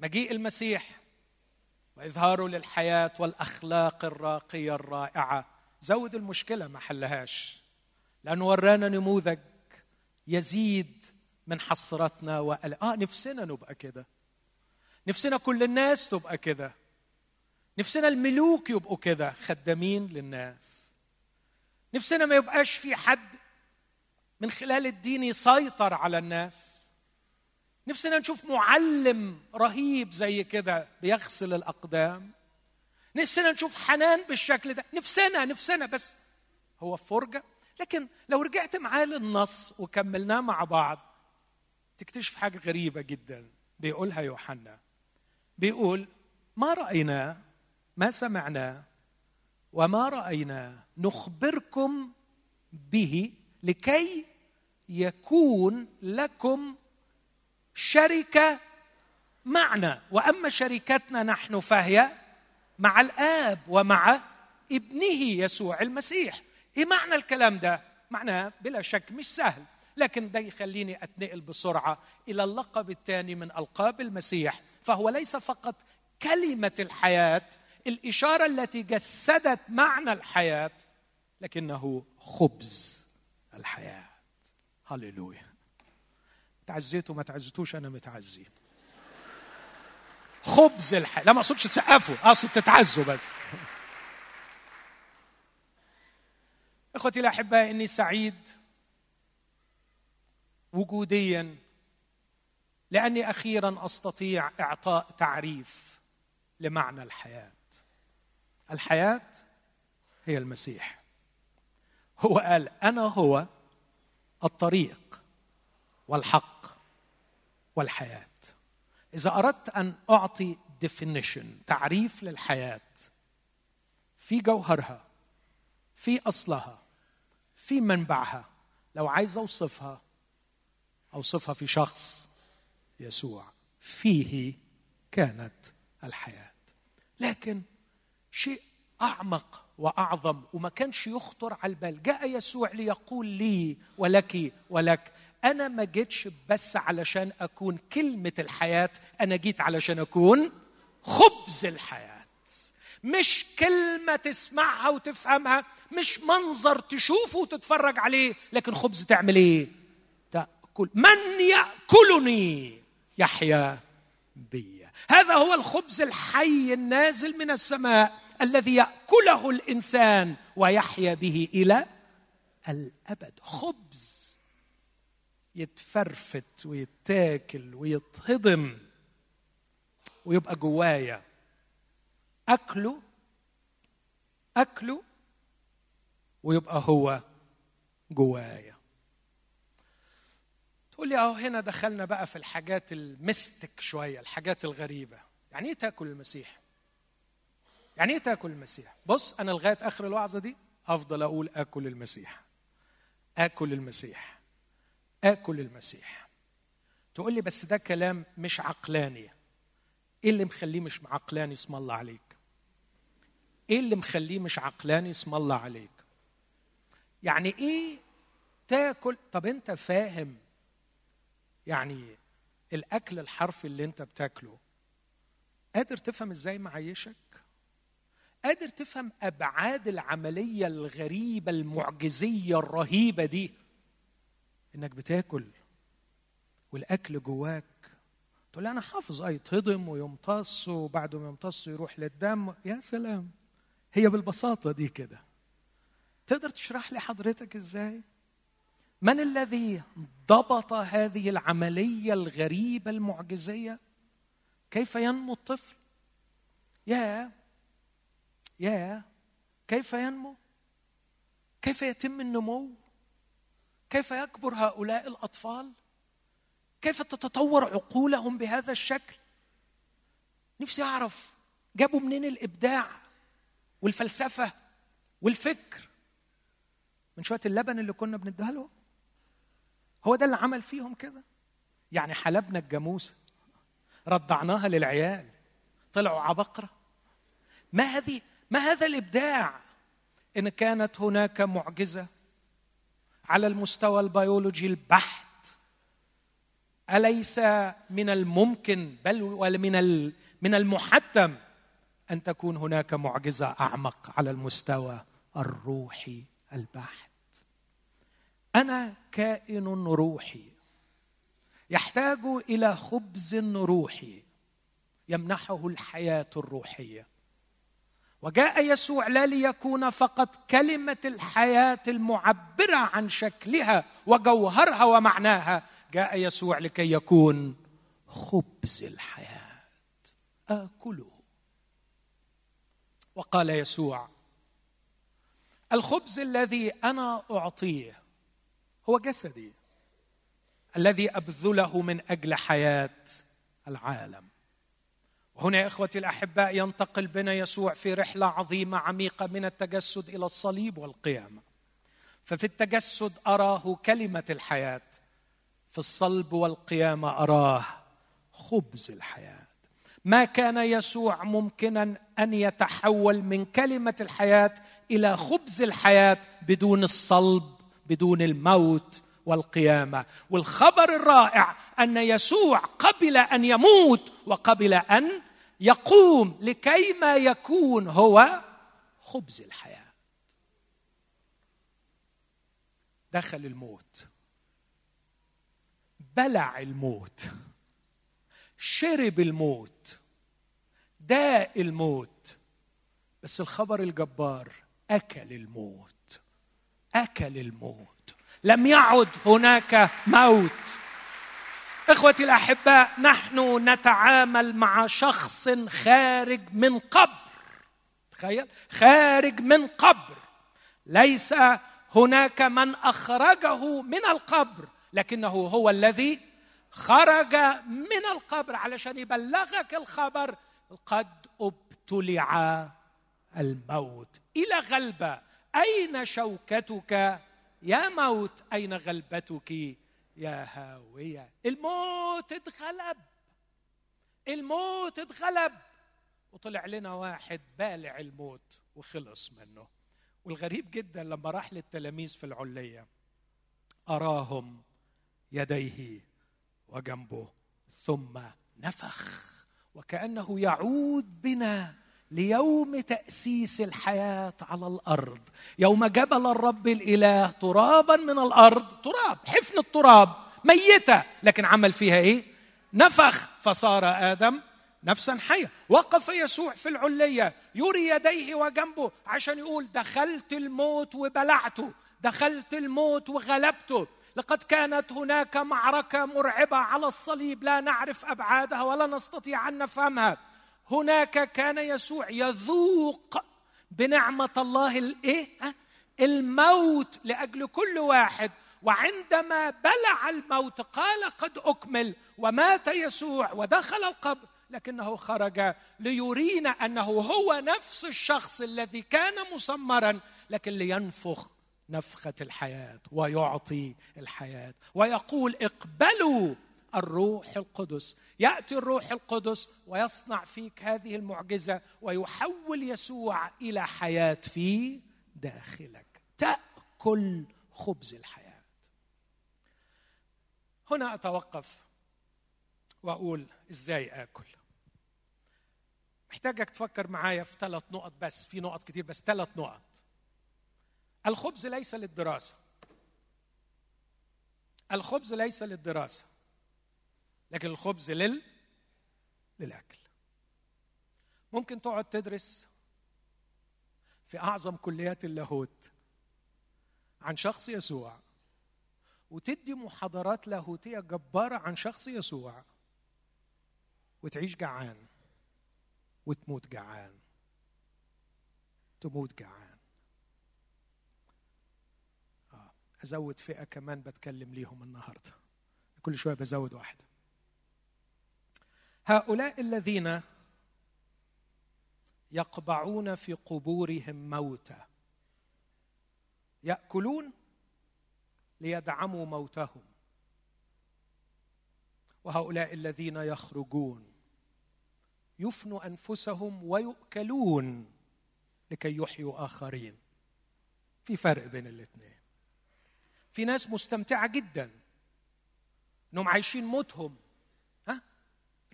مجيء المسيح وإظهاره للحياة والأخلاق الراقية الرائعة. زود المشكلة ما حلهاش لأنه ورانا نموذج يزيد من حسرتنا وقل... آه نفسنا نبقى كده. نفسنا كل الناس تبقى كده. نفسنا الملوك يبقوا كده خدامين للناس. نفسنا ما يبقاش في حد من خلال الدين يسيطر على الناس. نفسنا نشوف معلم رهيب زي كده بيغسل الأقدام. نفسنا نشوف حنان بالشكل ده. نفسنا نفسنا بس. هو فرجة. لكن لو رجعت معاه للنص وكملناه مع بعض تكتشف حاجة غريبة جدا. بيقولها يوحنا. بيقول ما رأينا؟ ما سمعنا؟ وما رأينا؟ نخبركم به لكي يكون لكم شركة معنا وأما شركتنا نحن فهي مع الآب ومع ابنه يسوع المسيح. إيه معنى الكلام ده؟ معناه بلا شك مش سهل لكن ده يخليني أتنقل بسرعة إلى اللقب الثاني من ألقاب المسيح فهو ليس فقط كلمة الحياة الإشارة التي جسدت معنى الحياة لكنه خبز الحياة. هللويا. تعزيتوا ما تعزيتوش أنا متعزي. خبز الحياة لا ما أقصدش تسقفوا أقصد تتعزوا بس. إخوتي الاحباء إني سعيد وجوديا لأني أخيرا أستطيع إعطاء تعريف لمعنى الحياة. الحياة هي المسيح. هو قال أنا هو الطريق. والحق والحياة. إذا أردت أن أعطي definition تعريف للحياة في جوهرها في أصلها في منبعها لو عايز أوصفها أوصفها في شخص يسوع فيه كانت الحياة. لكن شيء أعمق وأعظم وما كانش يخطر على البال جاء يسوع ليقول لي ولك ولك أنا ما جيتش بس علشان أكون كلمة الحياة أنا جيت علشان أكون خبز الحياة. مش كلمة تسمعها وتفهمها مش منظر تشوفه وتتفرج عليه لكن خبز تعمل إيه؟ تأكل. من يأكلني؟ يحيا بي هذا هو الخبز الحي النازل من السماء الذي يأكله الإنسان ويحيا به إلى الأبد. خبز. يتفرفت ويتاكل ويتهضم ويبقى جوايا. أكله أكله ويبقى هو جوايا. تقول لي أهو هنا دخلنا بقى في الحاجات المستك شوية الحاجات الغريبة. يعني إيه تاكل المسيح؟ يعني إيه تاكل المسيح؟ بص أنا لغاية آخر الوعظة دي أفضل أقول أكل المسيح. أكل المسيح. آكل المسيح. تقول لي بس ده كلام مش عقلاني. إيه اللي مخليه مش عقلاني؟ اسم الله عليك. إيه اللي مخليه مش عقلاني؟ اسم الله عليك. يعني إيه تاكل؟ طب أنت فاهم يعني الأكل الحرفي اللي أنت بتاكله قادر تفهم إزاي معيشك قادر تفهم أبعاد العملية الغريبة المعجزية الرهيبة دي؟ إنك بتاكل والأكل جواك. تقول أنا حافظ آه يتهضم ويمتص وبعد ما يمتص يروح للدم. يا سلام. هي بالبساطة دي كده. تقدر تشرح لي حضرتك إزاي؟ من الذي ضبط هذه العملية الغريبة المعجزية؟ كيف ينمو الطفل؟ يا يا كيف ينمو؟ كيف يتم النمو؟ كيف يكبر هؤلاء الأطفال؟ كيف تتطور عقولهم بهذا الشكل؟ نفسي أعرف جابوا منين الإبداع والفلسفة والفكر؟ من شوية اللبن اللي كنا بنديها لهم؟ هو ده اللي عمل فيهم كده؟ يعني حلبنا الجاموسة رضعناها للعيال طلعوا عبقرة. ما هذه ما هذا الإبداع إن كانت هناك معجزة؟ على المستوى البيولوجي البحت. أليس من الممكن بل ومن من المحتم أن تكون هناك معجزة أعمق على المستوى الروحي البحت؟ أنا كائن روحي يحتاج إلى خبز روحي يمنحه الحياة الروحية. وجاء يسوع لا ليكون فقط كلمة الحياة المعبرة عن شكلها وجوهرها ومعناها جاء يسوع لكي يكون خبز الحياة. اكله وقال يسوع الخبز الذي أنا أعطيه هو جسدي الذي أبذله من أجل حياة العالم. وهنا يا إخوتي الأحباء ينتقل بنا يسوع في رحلة عظيمة عميقة من التجسد إلى الصليب والقيامة. ففي التجسد أراه كلمة الحياة. في الصلب والقيامة أراه خبز الحياة. ما كان يسوع ممكنا أن يتحول من كلمة الحياة إلى خبز الحياة بدون الصلب بدون الموت والقيامة. والخبر الرائع أن يسوع قبل أن يموت وقبل أن يقوم لكي ما يكون هو خبز الحياة. دخل الموت. بلع الموت. شرب الموت. داء الموت. بس الخبر الجبار أكل الموت. أكل الموت. لم يعد هناك موت. إخوتي الأحباء نحن نتعامل مع شخص خارج من قبر. تخيل خارج من قبر. ليس هناك من أخرجه من القبر لكنه هو الذي خرج من القبر. علشان يبلغك الخبر قد أبتلع الموت. إلى غلبة. أين شوكتك؟ يا موت أين غلبتك؟ يا هاوية. الموت اتغلب. الموت اتغلب. وطلع لنا واحد بالع الموت وخلص منه. والغريب جدا لما راح للتلاميذ في العليه أراهم يديه وجنبه ثم نفخ. وكأنه يعود بنا. ليوم تأسيس الحياة على الأرض. يوم جبل الرب الإله ترابا من الأرض. تراب حفن التراب. ميتة. لكن عمل فيها إيه؟ نفخ. فصار آدم نفسا حية. وقف يسوع في العلية. يري يديه وجنبه عشان يقول دخلت الموت وبلعته. دخلت الموت وغلبته. لقد كانت هناك معركة مرعبة على الصليب. لا نعرف أبعادها ولا نستطيع أن نفهمها. هناك كان يسوع يذوق بنعمة الله الايه الموت لأجل كل واحد. وعندما بلع الموت قال قد أكمل ومات يسوع ودخل القبر لكنه خرج ليرينا أنه هو نفس الشخص الذي كان مسمرا لكن لينفخ نفخة الحياة ويعطي الحياة ويقول اقبلوا. الروح القدس. يأتي الروح القدس ويصنع فيك هذه المعجزة ويحول يسوع إلى حياة في داخلك. تأكل خبز الحياة. هنا أتوقف وأقول إزاي آكل. محتاجك تفكر معايا في ثلاث نقط بس في نقط كتير بس ثلاث نقط. الخبز ليس للدراسة. الخبز ليس للدراسة. لكن الخبز لل للأكل. ممكن تقعد تدرس في أعظم كليات اللاهوت عن شخص يسوع وتدي محاضرات لاهوتية جبارة عن شخص يسوع وتعيش جعان وتموت جعان. تموت جعان. آه. أزود فئة كمان بتكلم ليهم النهارده. كل شوية بزود واحدة. هؤلاء الذين يقبعون في قبورهم موتى. يأكلون ليدعموا موتهم. وهؤلاء الذين يخرجون. يفنوا أنفسهم ويؤكلون لكي يحيوا آخرين. في فرق بين الاثنين. في ناس مستمتعة جدا. إنهم عايشين موتهم.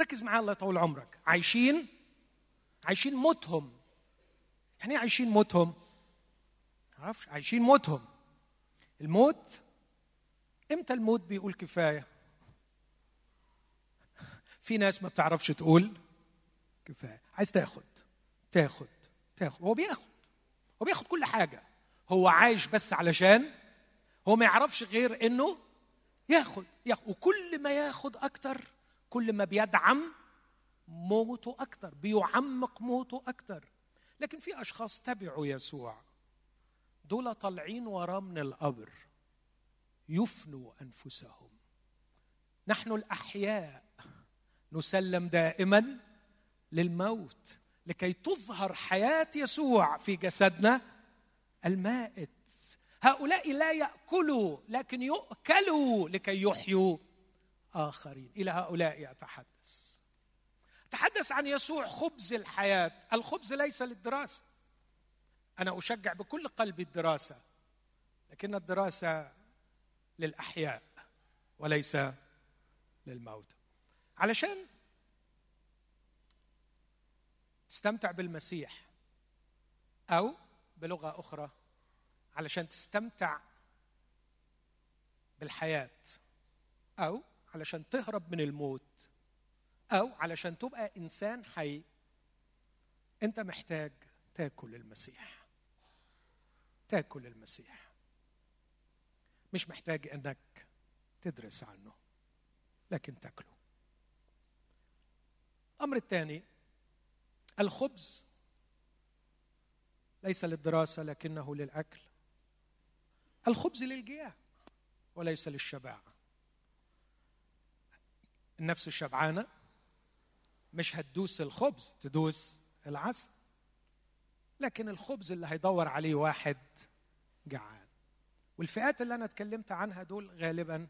ركز معايا الله يطول عمرك. عايشين؟ عايشين موتهم. يعني إيه عايشين موتهم؟ عرفش عايشين موتهم. الموت إمتى الموت بيقول كفاية؟ في ناس ما بتعرفش تقول كفاية. عايز تاخد تاخد تاخد. هو بياخد. هو بياخد كل حاجة. هو عايش بس علشان هو ما يعرفش غير إنه ياخد. ياخد. وكل ما ياخد أكتر كل ما بيدعم موته أكتر بيعمق موته أكتر. لكن في أشخاص تبعوا يسوع. دول طالعين وراه من القبر. يفنوا أنفسهم. نحن الأحياء نسلم دائما للموت لكي تظهر حياة يسوع في جسدنا المائت. هؤلاء لا يأكلوا لكن يؤكلوا لكي يحيوا. آخرين. إلى هؤلاء أتحدث. أتحدث عن يسوع خبز الحياة. الخبز ليس للدراسة. أنا أشجع بكل قلبي الدراسة لكن الدراسة للأحياء وليس للموت. علشان تستمتع بالمسيح أو بلغة أخرى علشان تستمتع بالحياة أو علشان تهرب من الموت أو علشان تبقى إنسان حي. أنت محتاج تاكل المسيح. تاكل المسيح. مش محتاج إنك تدرس عنه لكن تاكله. الأمر الثاني الخبز. ليس للدراسة لكنه للأكل. الخبز للجياع وليس للشباعة. النفس الشبعانة. مش هتدوس الخبز تدوس العسل. لكن الخبز اللي هيدور عليه واحد جعان. والفئات اللي أنا اتكلمت عنها دول غالبا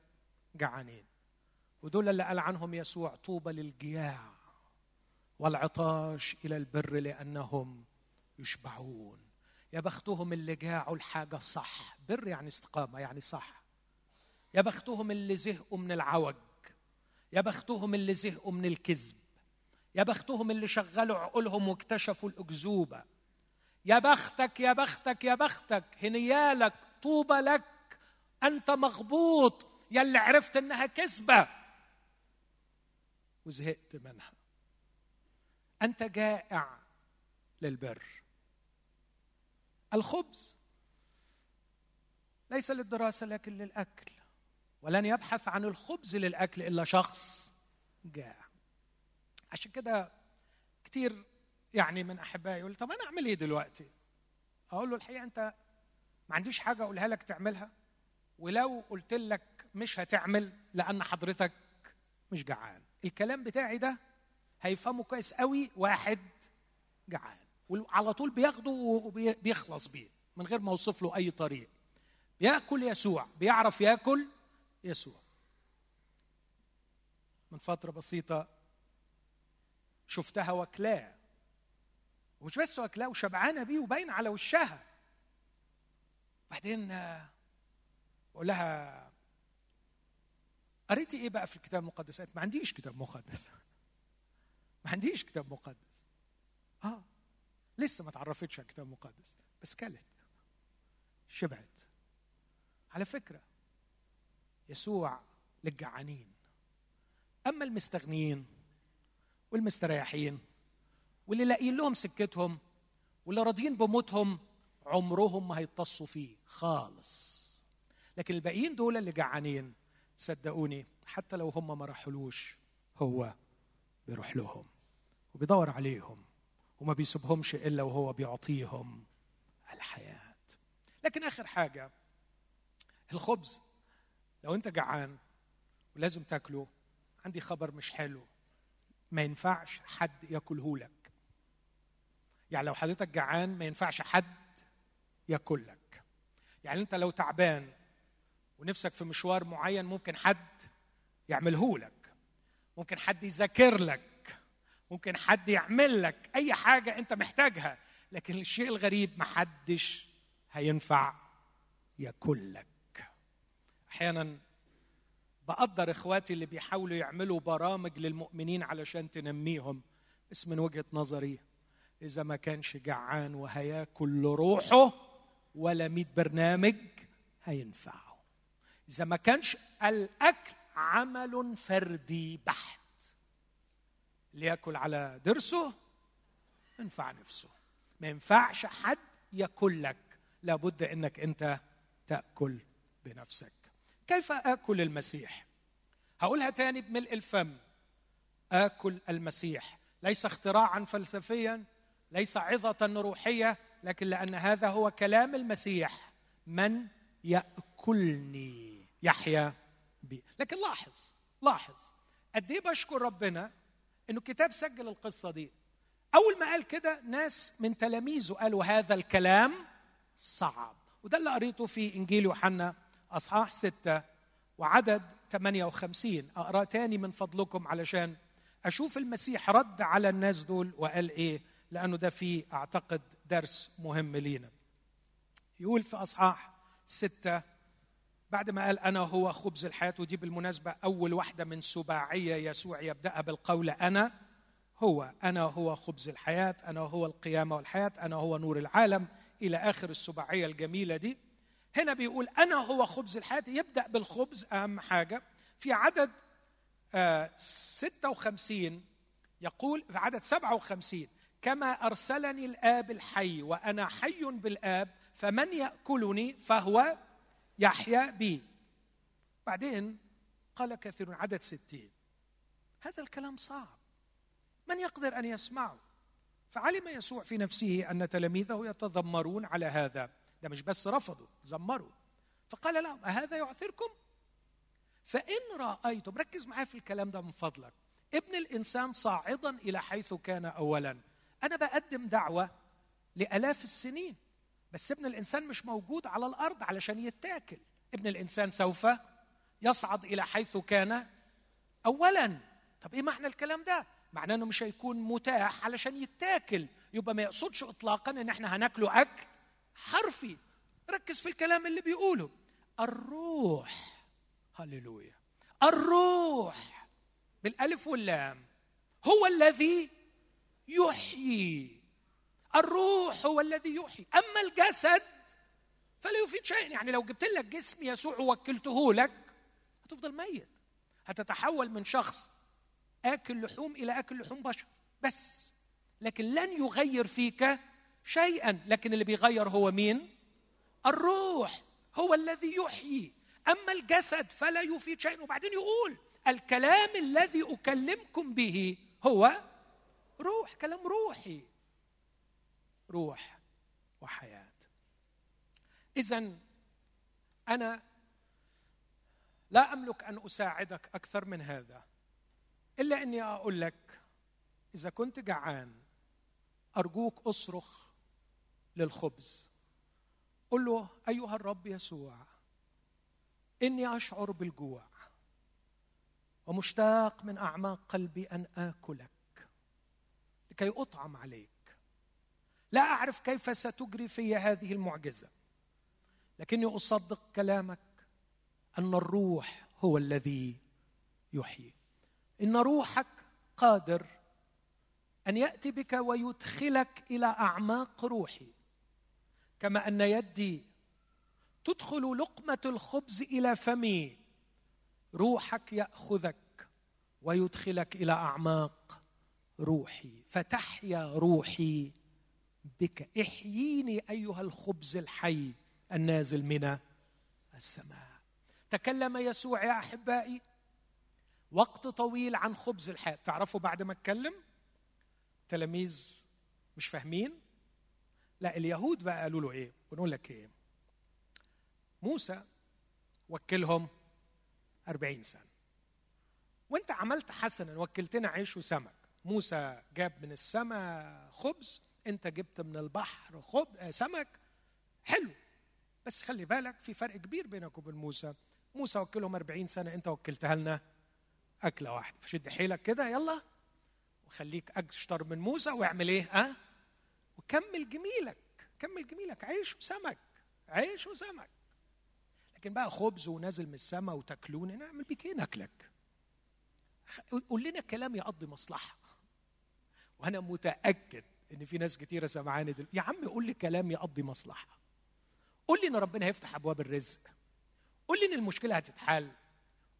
جعانين. ودول اللي قال عنهم يسوع طوبى للجياع والعطاش إلى البر لأنهم يشبعون. يا بختهم اللي جاعوا الحاجة صح. بر يعني استقامة يعني صح. يا بختهم اللي زهقوا من العوج. يا بختهم اللي زهقوا من الكذب يا بختهم اللي شغلوا عقولهم واكتشفوا الأكذوبة. يا بختك يا بختك يا بختك هنيالك طوبى لك أنت مغبوط يا اللي عرفت إنها كذبة. وزهقت منها. أنت جائع للبر. الخبز ليس للدراسة لكن للأكل. ولن يبحث عن الخبز للأكل إلا شخص جائع عشان كده كتير يعني من أحبائي يقول طب أنا أعمل إيه دلوقتي؟ أقول له الحقيقة أنت ما عنديش حاجة أقولها لك تعملها ولو قلت لك مش هتعمل لأن حضرتك مش جعان. الكلام بتاعي ده هيفهمه كويس قوي واحد جعان وعلى طول بياخده وبيخلص بيه من غير ما اوصف له أي طريق. بياكل يسوع بيعرف ياكل يسوع. من فترة بسيطة شفتها واكلاه ومش بس واكلاه وشبعانة بيه وباين على وشها. بعدين أقول لها قريتي إيه بقى في الكتاب المقدس؟ قالت ما عنديش كتاب مقدس. ما عنديش كتاب مقدس. آه لسه ما تعرفتش على الكتاب المقدس. بس كلت. شبعت. على فكرة يسوع للجعانين أما المستغنيين والمستريحين واللي لاقيين لهم سكتهم واللي راضيين بموتهم عمرهم ما هيتصوا فيه خالص. لكن الباقيين دول اللي جعانين صدقوني حتى لو هم ما راحولوش هو بيروح لهم وبيدور عليهم وما بيسيبهمش إلا وهو بيعطيهم الحياة. لكن آخر حاجة الخبز. لو انت جعان ولازم تاكله عندي خبر مش حلو. ما ينفعش حد ياكله لك. يعني لو حضرتك جعان ما ينفعش حد ياكل لك يعني انت لو تعبان ونفسك في مشوار معين ممكن حد يعمله لك. ممكن حد يذاكر لك. ممكن حد يعمل لك أي حاجة انت محتاجها. لكن الشيء الغريب محدش هينفع ياكل لك. أحيانا بقدر إخواتي اللي بيحاولوا يعملوا برامج للمؤمنين علشان تنميهم. بس من وجهة نظري إذا ما كانش جعان وهياكل لروحه ولا ميت برنامج هينفعه. إذا ما كانش الأكل عمل فردي بحت. ليأكل على ضرسه ينفع نفسه. ما ينفعش حد ياكلك. لابد إنك أنت تأكل بنفسك. كيف آكل المسيح؟ هقولها تاني بملء الفم. آكل المسيح. ليس اختراعا فلسفيا ليس عظة روحية لكن لأن هذا هو كلام المسيح. من يأكلني؟ يحيا بي. لكن لاحظ لاحظ. قد إيه بشكر ربنا إنه الكتاب سجل القصة دي. أول ما قال كده ناس من تلاميذه قالوا هذا الكلام صعب. وده اللي قريته في إنجيل يوحنا أصحاح ستة وعدد 58 أقرأ تاني من فضلكم علشان أشوف المسيح رد على الناس دول وقال إيه لأنه ده فيه أعتقد درس مهم لينا. يقول في أصحاح ستة بعد ما قال أنا هو خبز الحياة ودي بالمناسبة أول واحدة من سباعية يسوع يبدأها بالقول أنا هو أنا هو خبز الحياة أنا هو القيامة والحياة أنا هو نور العالم إلى آخر السباعية الجميلة دي. هنا بيقول أنا هو خبز الحياة. يبدأ بالخبز أهم حاجة. في عدد 56 آه، يقول في عدد 57 كما أرسلني الآب الحي وأنا حي بالآب فمن يأكلني فهو يحيا بي. بعدين قال كثير عدد ستين. هذا الكلام صعب. من يقدر أن يسمعه؟ فعلم يسوع في نفسه أن تلاميذه يتذمرون على هذا. ده مش بس رفضوا زمروا. فقال لهم أهذا يعثركم؟ فإن رأيتم ركز معايا في الكلام ده من فضلك. ابن الإنسان صاعدا إلى حيث كان أولا. أنا بقدم دعوة لآلاف السنين بس ابن الإنسان مش موجود على الأرض علشان يتاكل. ابن الإنسان سوف يصعد إلى حيث كان أولا. طب إيه معنى الكلام ده؟ معناه إنه مش هيكون متاح علشان يتاكل. يبقى ما يقصدش اطلاقا إن إحنا هناكله أكل. حرفي. ركز في الكلام اللي بيقوله. الروح. هللويا. الروح. بالألف واللام. هو الذي يحيي. الروح هو الذي يحيي. أما الجسد فلا يفيد شيء يعني لو جبت لك جسم يسوع ووكلته لك هتفضل ميت. هتتحول من شخص آكل لحوم إلى آكل لحوم بشر. بس. لكن لن يغير فيك شيئا لكن اللي بيغير هو مين؟ الروح هو الذي يحيي. أما الجسد فلا يفيد شيئا وبعدين يقول الكلام الذي أكلمكم به هو روح كلام روحي. روح وحياة. اذا أنا لا أملك أن أساعدك أكثر من هذا إلا أني أقول لك إذا كنت جعان أرجوك أصرخ. للخبز. قل له أيها الرب يسوع إني أشعر بالجوع ومشتاق من أعماق قلبي أن آكلك لكي أطعم عليك. لا أعرف كيف ستجري في هذه المعجزة لكني أصدق كلامك أن الروح هو الذي يحيي. إن روحك قادر أن يأتي بك ويدخلك إلى أعماق روحي. كما أن يدي تدخل لقمة الخبز إلى فمي. روحك يأخذك ويدخلك إلى أعماق روحي. فتحيا روحي بك. إحييني أيها الخبز الحي النازل من السماء. تكلم يسوع يا أحبائي. وقت طويل عن خبز الحياة. تعرفوا بعد ما أتكلم تلاميذ مش فاهمين؟ لا اليهود بقى قالوا له إيه؟ ونقول لك إيه؟ موسى وكلهم أربعين سنة. وأنت عملت حسنا وكلتنا عيش وسمك. موسى جاب من السماء خبز أنت جبت من البحر خب آه، سمك. حلو. بس خلي بالك في فرق كبير بينك وبين موسى. موسى وكلهم أربعين سنة أنت وكلتها لنا أكلة واحدة. فشد حيلك كده يلا. وخليك أشطر من موسى واعمل إيه؟ ها؟ وكمل جميلك كمل جميلك عيش وسمك عيش وسمك لكن بقى خبز ونازل من السماء وتاكلون نعمل بيك إيه ناكلك؟ قول لنا كلام يقضي مصلحة. وأنا متأكد إن في ناس كتيرة سمعاني دل... يا عم قول لي كلام يقضي مصلحة. قول لي إن ربنا هيفتح أبواب الرزق. قول لي إن المشكلة هتتحل.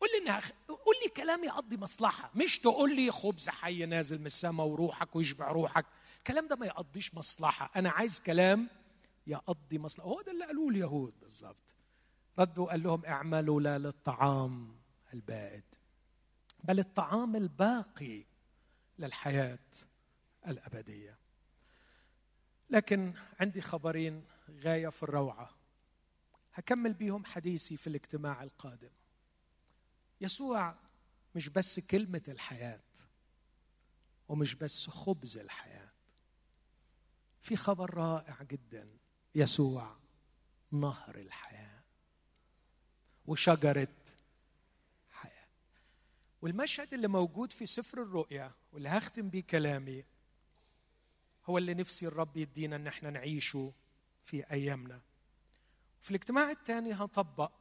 قول لي انها قول لي كلام يقضي مصلحة. مش تقول لي خبز حي نازل من السماء وروحك ويشبع روحك. الكلام ده ما يقضيش مصلحة. أنا عايز كلام يقضي مصلحة. هو ده اللي قالوه اليهود بالظبط. ردوا قال لهم اعملوا لا للطعام البائد بل الطعام الباقي للحياة الأبدية. لكن عندي خبرين غاية في الروعة. هكمل بيهم حديثي في الاجتماع القادم. يسوع مش بس كلمة الحياة ومش بس خبز الحياة. في خبر رائع جدا. يسوع نهر الحياة وشجرة حياة. والمشهد اللي موجود في سفر الرؤيا واللي هختم بيه كلامي هو اللي نفسي الرب يدينا إن إحنا نعيشه في أيامنا. في الاجتماع الثاني هطبق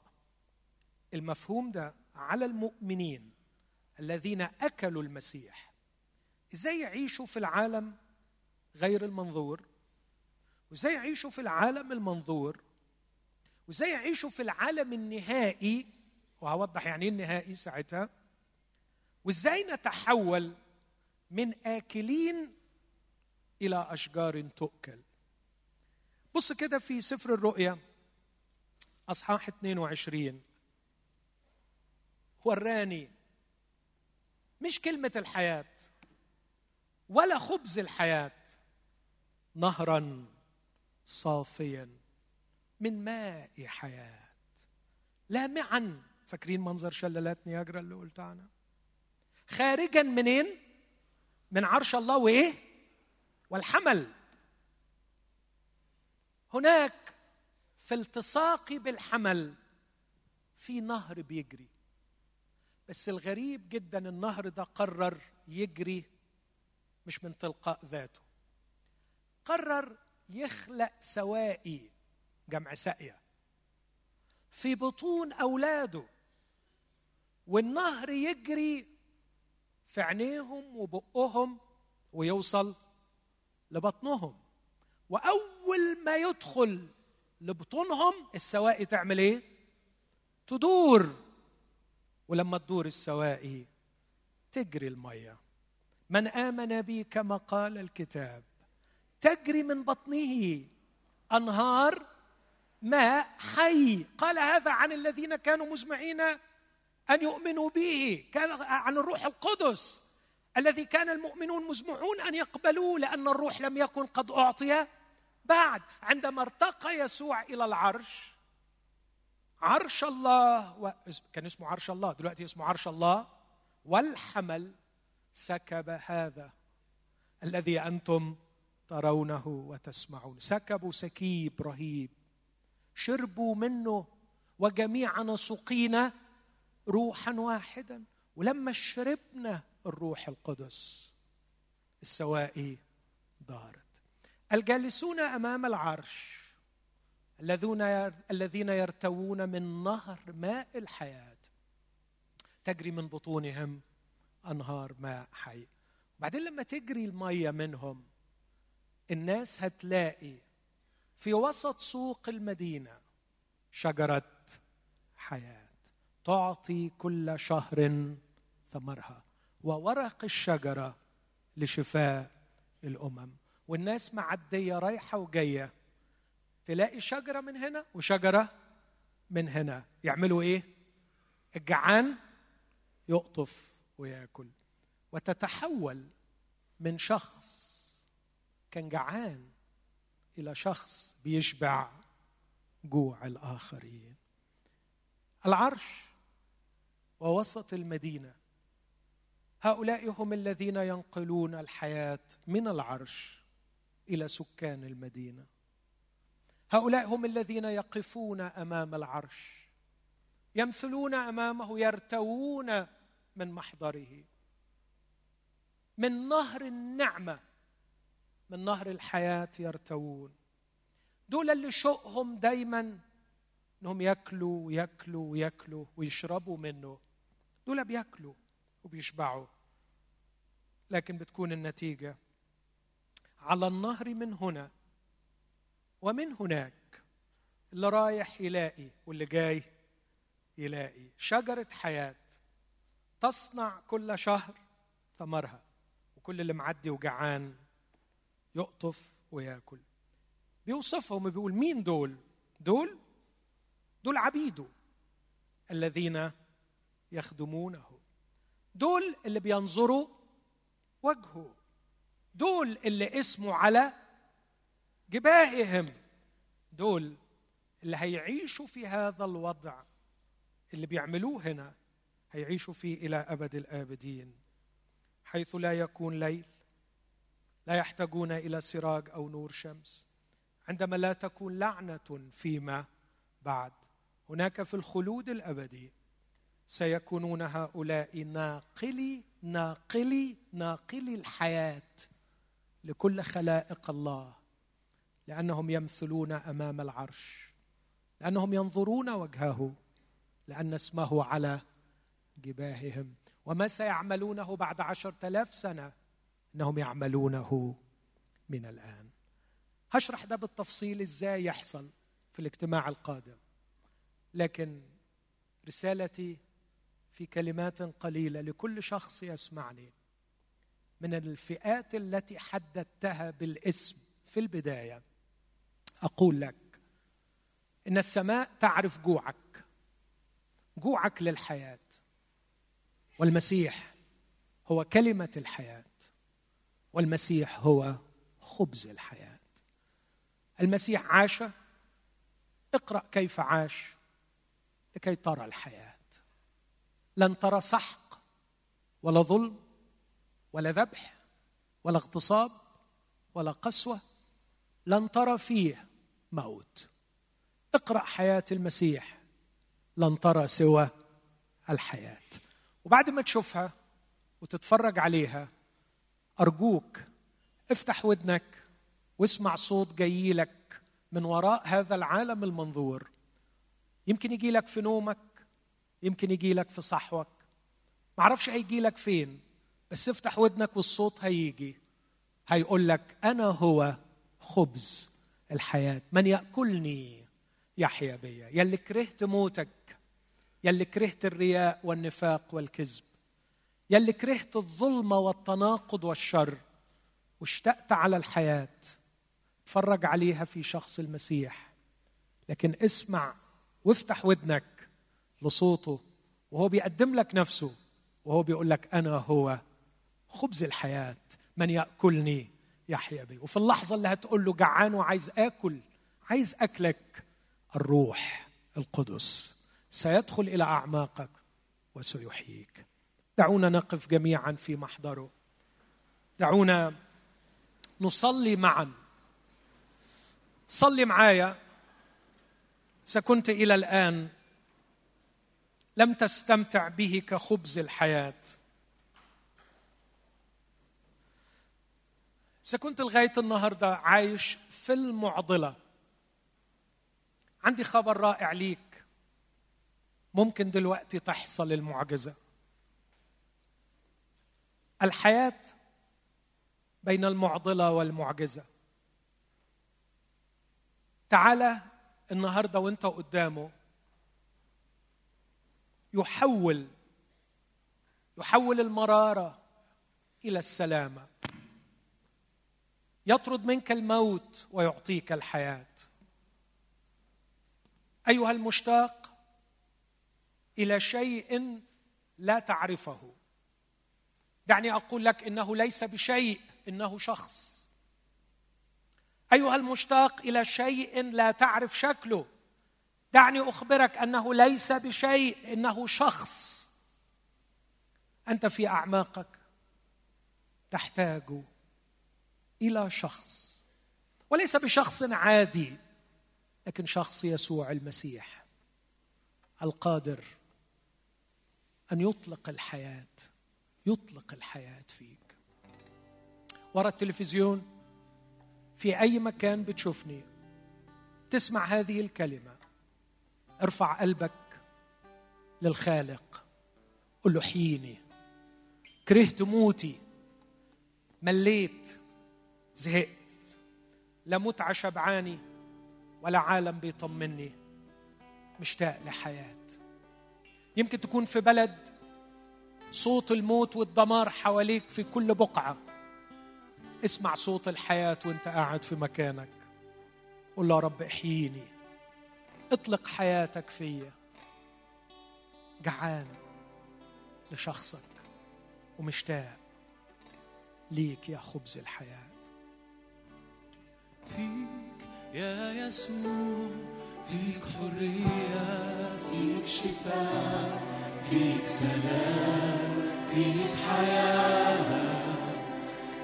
المفهوم ده على المؤمنين الذين أكلوا المسيح. إزاي يعيشوا في العالم غير المنظور؟ وازاي يعيشوا في العالم المنظور؟ وازاي يعيشوا في العالم النهائي؟ وهوضح يعني إيه النهائي ساعتها. وازاي نتحول من آكلين إلى أشجار تؤكل؟ بص كده في سفر الرؤيا أصحاح 22 وراني مش كلمة الحياة ولا خبز الحياة نهرا صافيا من ماء حياة. لامعا فاكرين منظر شلالات نياجرا اللي قلت عنها خارجا منين؟ من عرش الله وإيه؟ والحمل. هناك في التصاقي بالحمل في نهر بيجري. بس الغريب جدا النهر ده قرر يجري مش من تلقاء ذاته. قرر يخلق سوائي جمع ساقية. في بطون أولاده والنهر يجري في عينيهم وبقهم ويوصل لبطنهم. وأول ما يدخل لبطونهم السوائي تعمل إيه؟ تدور. ولما تدور السوائي تجري المية. من آمن بي كما قال الكتاب. تجري من بطنه. أنهار ماء حي. قال هذا عن الذين كانوا مزمعين أن يؤمنوا به. كان عن الروح القدس. الذي كان المؤمنون مزمعون أن يقبلوه لأن الروح لم يكن قد أعطي بعد. عندما ارتقى يسوع إلى العرش عرش الله و... كان اسمه عرش الله دلوقتي اسمه عرش الله. والحمل سكب هذا الذي أنتم ترونه وتسمعون. سكبه سكيب رهيب. شربوا منه وجميعنا سقينا روحا واحدا. ولما شربنا الروح القدس السواقي دارت. الجالسون أمام العرش الذين الذين يرتوون من نهر ماء الحياة. تجري من بطونهم أنهار ماء حي. بعدين لما تجري المية منهم الناس هتلاقي في وسط سوق المدينة شجرة حياة تعطي كل شهر ثمرها وورق الشجرة لشفاء الأمم. والناس معدية رايحة وجاية. تلاقي شجرة من هنا وشجرة من هنا. يعملوا إيه؟ الجعان يقطف وياكل. وتتحول من شخص كان جعان إلى شخص بيشبع جوع الآخرين. العرش ووسط المدينة هؤلاء هم الذين ينقلون الحياة من العرش إلى سكان المدينة. هؤلاء هم الذين يقفون أمام العرش يمثلون أمامه يرتوون من محضره. من نهر النعمة من نهر الحياة يرتوون. دول اللي شوقهم دايما إنهم ياكلوا وياكلوا وياكلوا ويشربوا منه. دول بياكلوا وبيشبعوا لكن بتكون النتيجة على النهر من هنا ومن هناك اللي رايح يلاقي واللي جاي يلاقي. شجرة حياة تصنع كل شهر ثمرها وكل اللي معدي وجعان يقطف وياكل. بيوصفهم بيقول مين دول؟ دول؟ دول عبيده الذين يخدمونه. دول اللي بينظروا وجهه. دول اللي اسمه على جباههم. دول اللي هيعيشوا في هذا الوضع. اللي بيعملوه هنا هيعيشوا فيه إلى أبد الآبدين. حيث لا يكون ليل لا يحتاجون إلى سراج أو نور شمس. عندما لا تكون لعنة فيما بعد هناك في الخلود الأبدي سيكونون هؤلاء ناقلي ناقلي ناقلي الحياة لكل خلائق الله لأنهم يمثلون أمام العرش لأنهم ينظرون وجهه لأن اسمه على جباههم. وما سيعملونه بعد عشرة آلاف سنة؟ إنهم يعملونه من الآن. هشرح ده بالتفصيل إزاي يحصل في الاجتماع القادم. لكن رسالتي في كلمات قليلة لكل شخص يسمعني. من الفئات التي حددتها بالاسم في البداية أقول لك إن السماء تعرف جوعك. جوعك للحياة. والمسيح هو كلمة الحياة. والمسيح هو خبز الحياة. المسيح عاش. اقرأ كيف عاش لكي ترى الحياة. لن ترى سحق ولا ظلم ولا ذبح ولا اغتصاب ولا قسوة. لن ترى فيه موت. اقرأ حياة المسيح. لن ترى سوى الحياة. وبعد ما تشوفها وتتفرج عليها أرجوك افتح ودنك واسمع صوت جاي لك من وراء هذا العالم المنظور. يمكن يجي لك في نومك يمكن يجي لك في صحوك. معرفش هيجي لك فين بس افتح ودنك والصوت هيجي. هيقول لك أنا هو خبز الحياة. من يأكلني؟ يحيا بيا. يلي كرهت موتك يلي كرهت الرياء والنفاق والكذب. يلي كرهت الظلمه والتناقض والشر واشتقت على الحياة. اتفرج عليها في شخص المسيح. لكن اسمع وافتح ودنك لصوته وهو بيقدم لك نفسه وهو بيقول لك أنا هو خبز الحياة من يأكلني؟ يحيا بي. وفي اللحظة اللي هتقول له جعان وعايز آكل عايز أكلك الروح القدس سيدخل إلى أعماقك وسيحييك. دعونا نقف جميعا في محضره. دعونا نصلي معا. صلي معايا. سكنت إلى الآن لم تستمتع به كخبز الحياة. إذا كنت لغاية النهارده عايش في المعضلة. عندي خبر رائع ليك. ممكن دلوقتي تحصل المعجزة. الحياة بين المعضلة والمعجزة. تعالى النهارده وانت قدامه. يحول يحول المرارة إلى السلامة. يطرد منك الموت ويعطيك الحياة. أيها المشتاق إلى شيء لا تعرفه. دعني أقول لك إنه ليس بشيء إنه شخص. أيها المشتاق إلى شيء لا تعرف شكله. دعني أخبرك أنه ليس بشيء إنه شخص. أنت في أعماقك تحتاج إلى شخص. وليس بشخص عادي لكن شخص يسوع المسيح القادر أن يطلق الحياة. يطلق الحياة فيك. ورا التلفزيون في أي مكان بتشوفني تسمع هذه الكلمة ارفع قلبك للخالق قل له حييني كرهت موتي مليت زهقت. لا متعة شبعاني ولا عالم بيطمني. مشتاق لحياة. يمكن تكون في بلد صوت الموت والدمار حواليك في كل بقعة. اسمع صوت الحياة وانت قاعد في مكانك. قول يا رب احييني. اطلق حياتك فيا. جعان لشخصك ومشتاق ليك يا خبز الحياة. فيك يا يسوع فيك حرية فيك شفاء. فيك سلام فيك حياة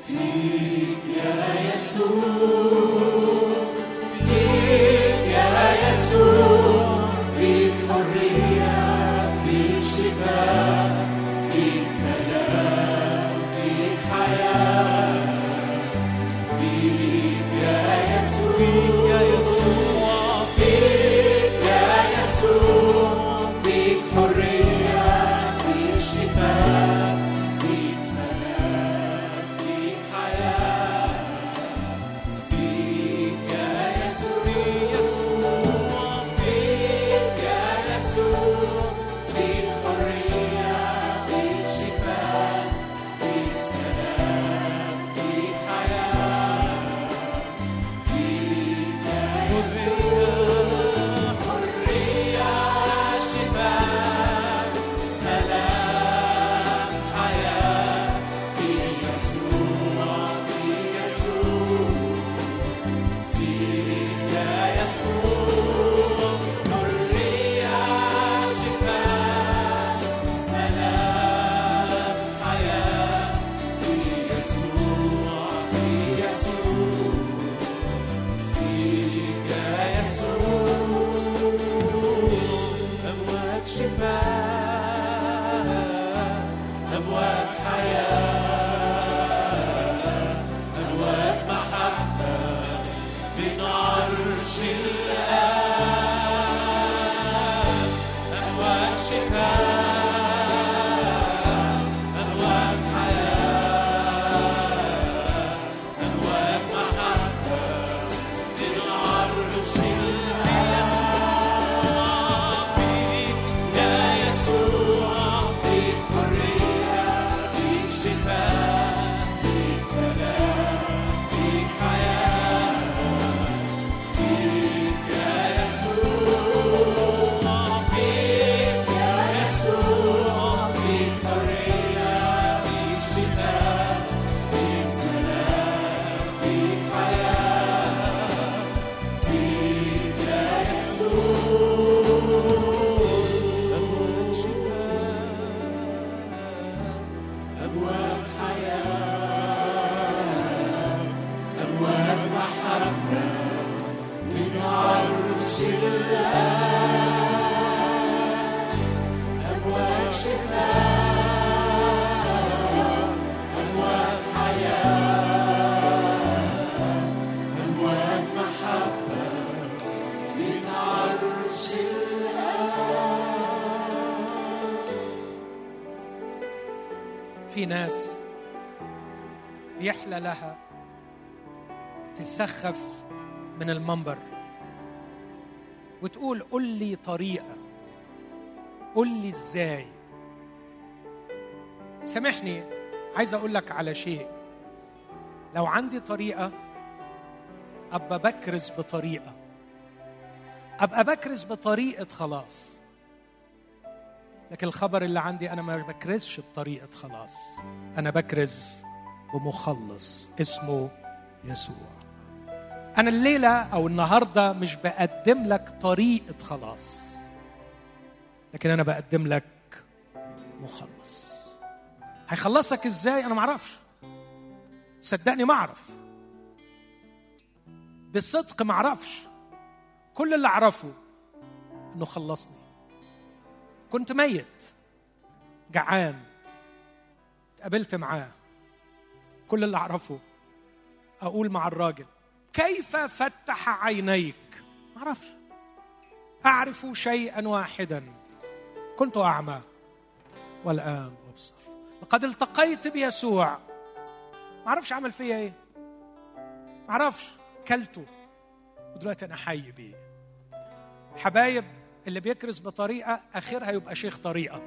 فيك يا يسوع فيك يا يسوع. ناس بيحلى لها تسخف من المنبر وتقول قل لي طريقة قل لي إزاي. سامحني عايز أقول لك على شيء. لو عندي طريقة أبقى بكرز بطريقة. أبقى بكرز بطريقة خلاص. لكن الخبر اللي عندي أنا ما بكرزش بطريقة خلاص. أنا بكرز بمخلص اسمه يسوع. أنا الليلة أو النهارده مش بقدم لك طريقة خلاص لكن أنا بقدم لك مخلص. هيخلصك إزاي؟ أنا ما أعرفش صدقني ما أعرف. بالصدق ما أعرفش. كل اللي أعرفه إنه خلصني. كنت ميت. جعان. اتقابلت معاه. كل اللي أعرفه أقول مع الراجل كيف فتح عينيك؟ ما أعرفش. أعرف شيئا واحدا. كنت أعمى والآن أبصر. لقد التقيت بيسوع. ما أعرفش عمل فيا إيه. ما أعرفش. كلته. ودلوقتي أنا حي بيه. حبايب اللي بيكرز بطريقة آخرها يبقى شيخ طريقة.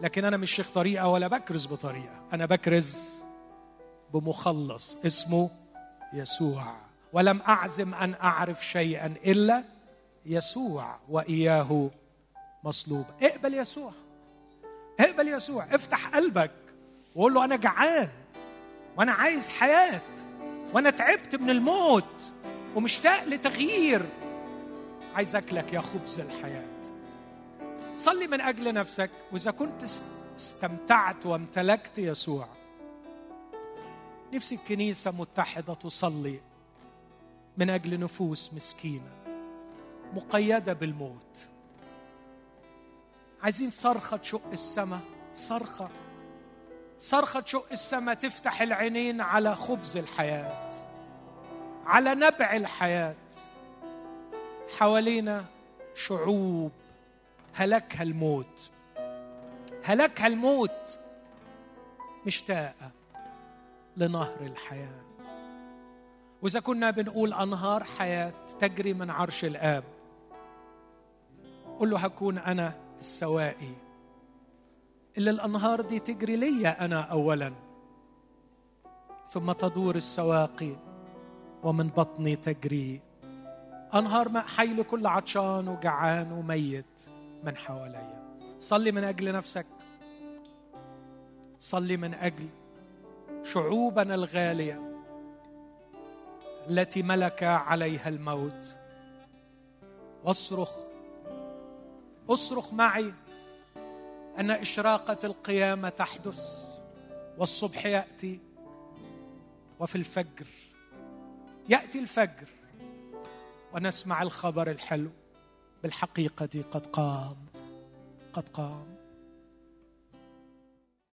لكن أنا مش شيخ طريقة ولا بكرز بطريقة. أنا بكرز بمخلص اسمه يسوع. ولم أعزم أن أعرف شيئا إلا يسوع وإياه مصلوب. اقبل يسوع. اقبل يسوع. افتح قلبك وقول له أنا جعان وأنا عايز حياة وأنا تعبت من الموت ومشتاق لتغيير. عايز اكلك يا خبز الحياة. صلي من أجل نفسك وإذا كنت استمتعت وامتلكت يسوع. نفسي الكنيسة متحدة تصلي من أجل نفوس مسكينة مقيدة بالموت. عايزين صرخة تشق السماء صرخة صرخة تشق السماء تفتح العينين على خبز الحياة على نبع الحياة. حوالينا شعوب هلكها الموت. هلكها الموت مشتاقة لنهر الحياة. وإذا كنا بنقول أنهار حياة تجري من عرش الآب قل له هكون أنا السوائي. اللي الأنهار دي تجري ليا أنا اولا ثم تدور السواقي ومن بطني تجري أنهار ماء حي لكل عطشان وجعان وميت من حواليا. صلي من أجل نفسك. صلي من أجل شعوبنا الغالية التي ملك عليها الموت. واصرخ. اصرخ معي أن إشراقة القيامة تحدث والصبح يأتي. وفي الفجر يأتي الفجر. ونسمع الخبر الحلو. بالحقيقة قد قام قد قام.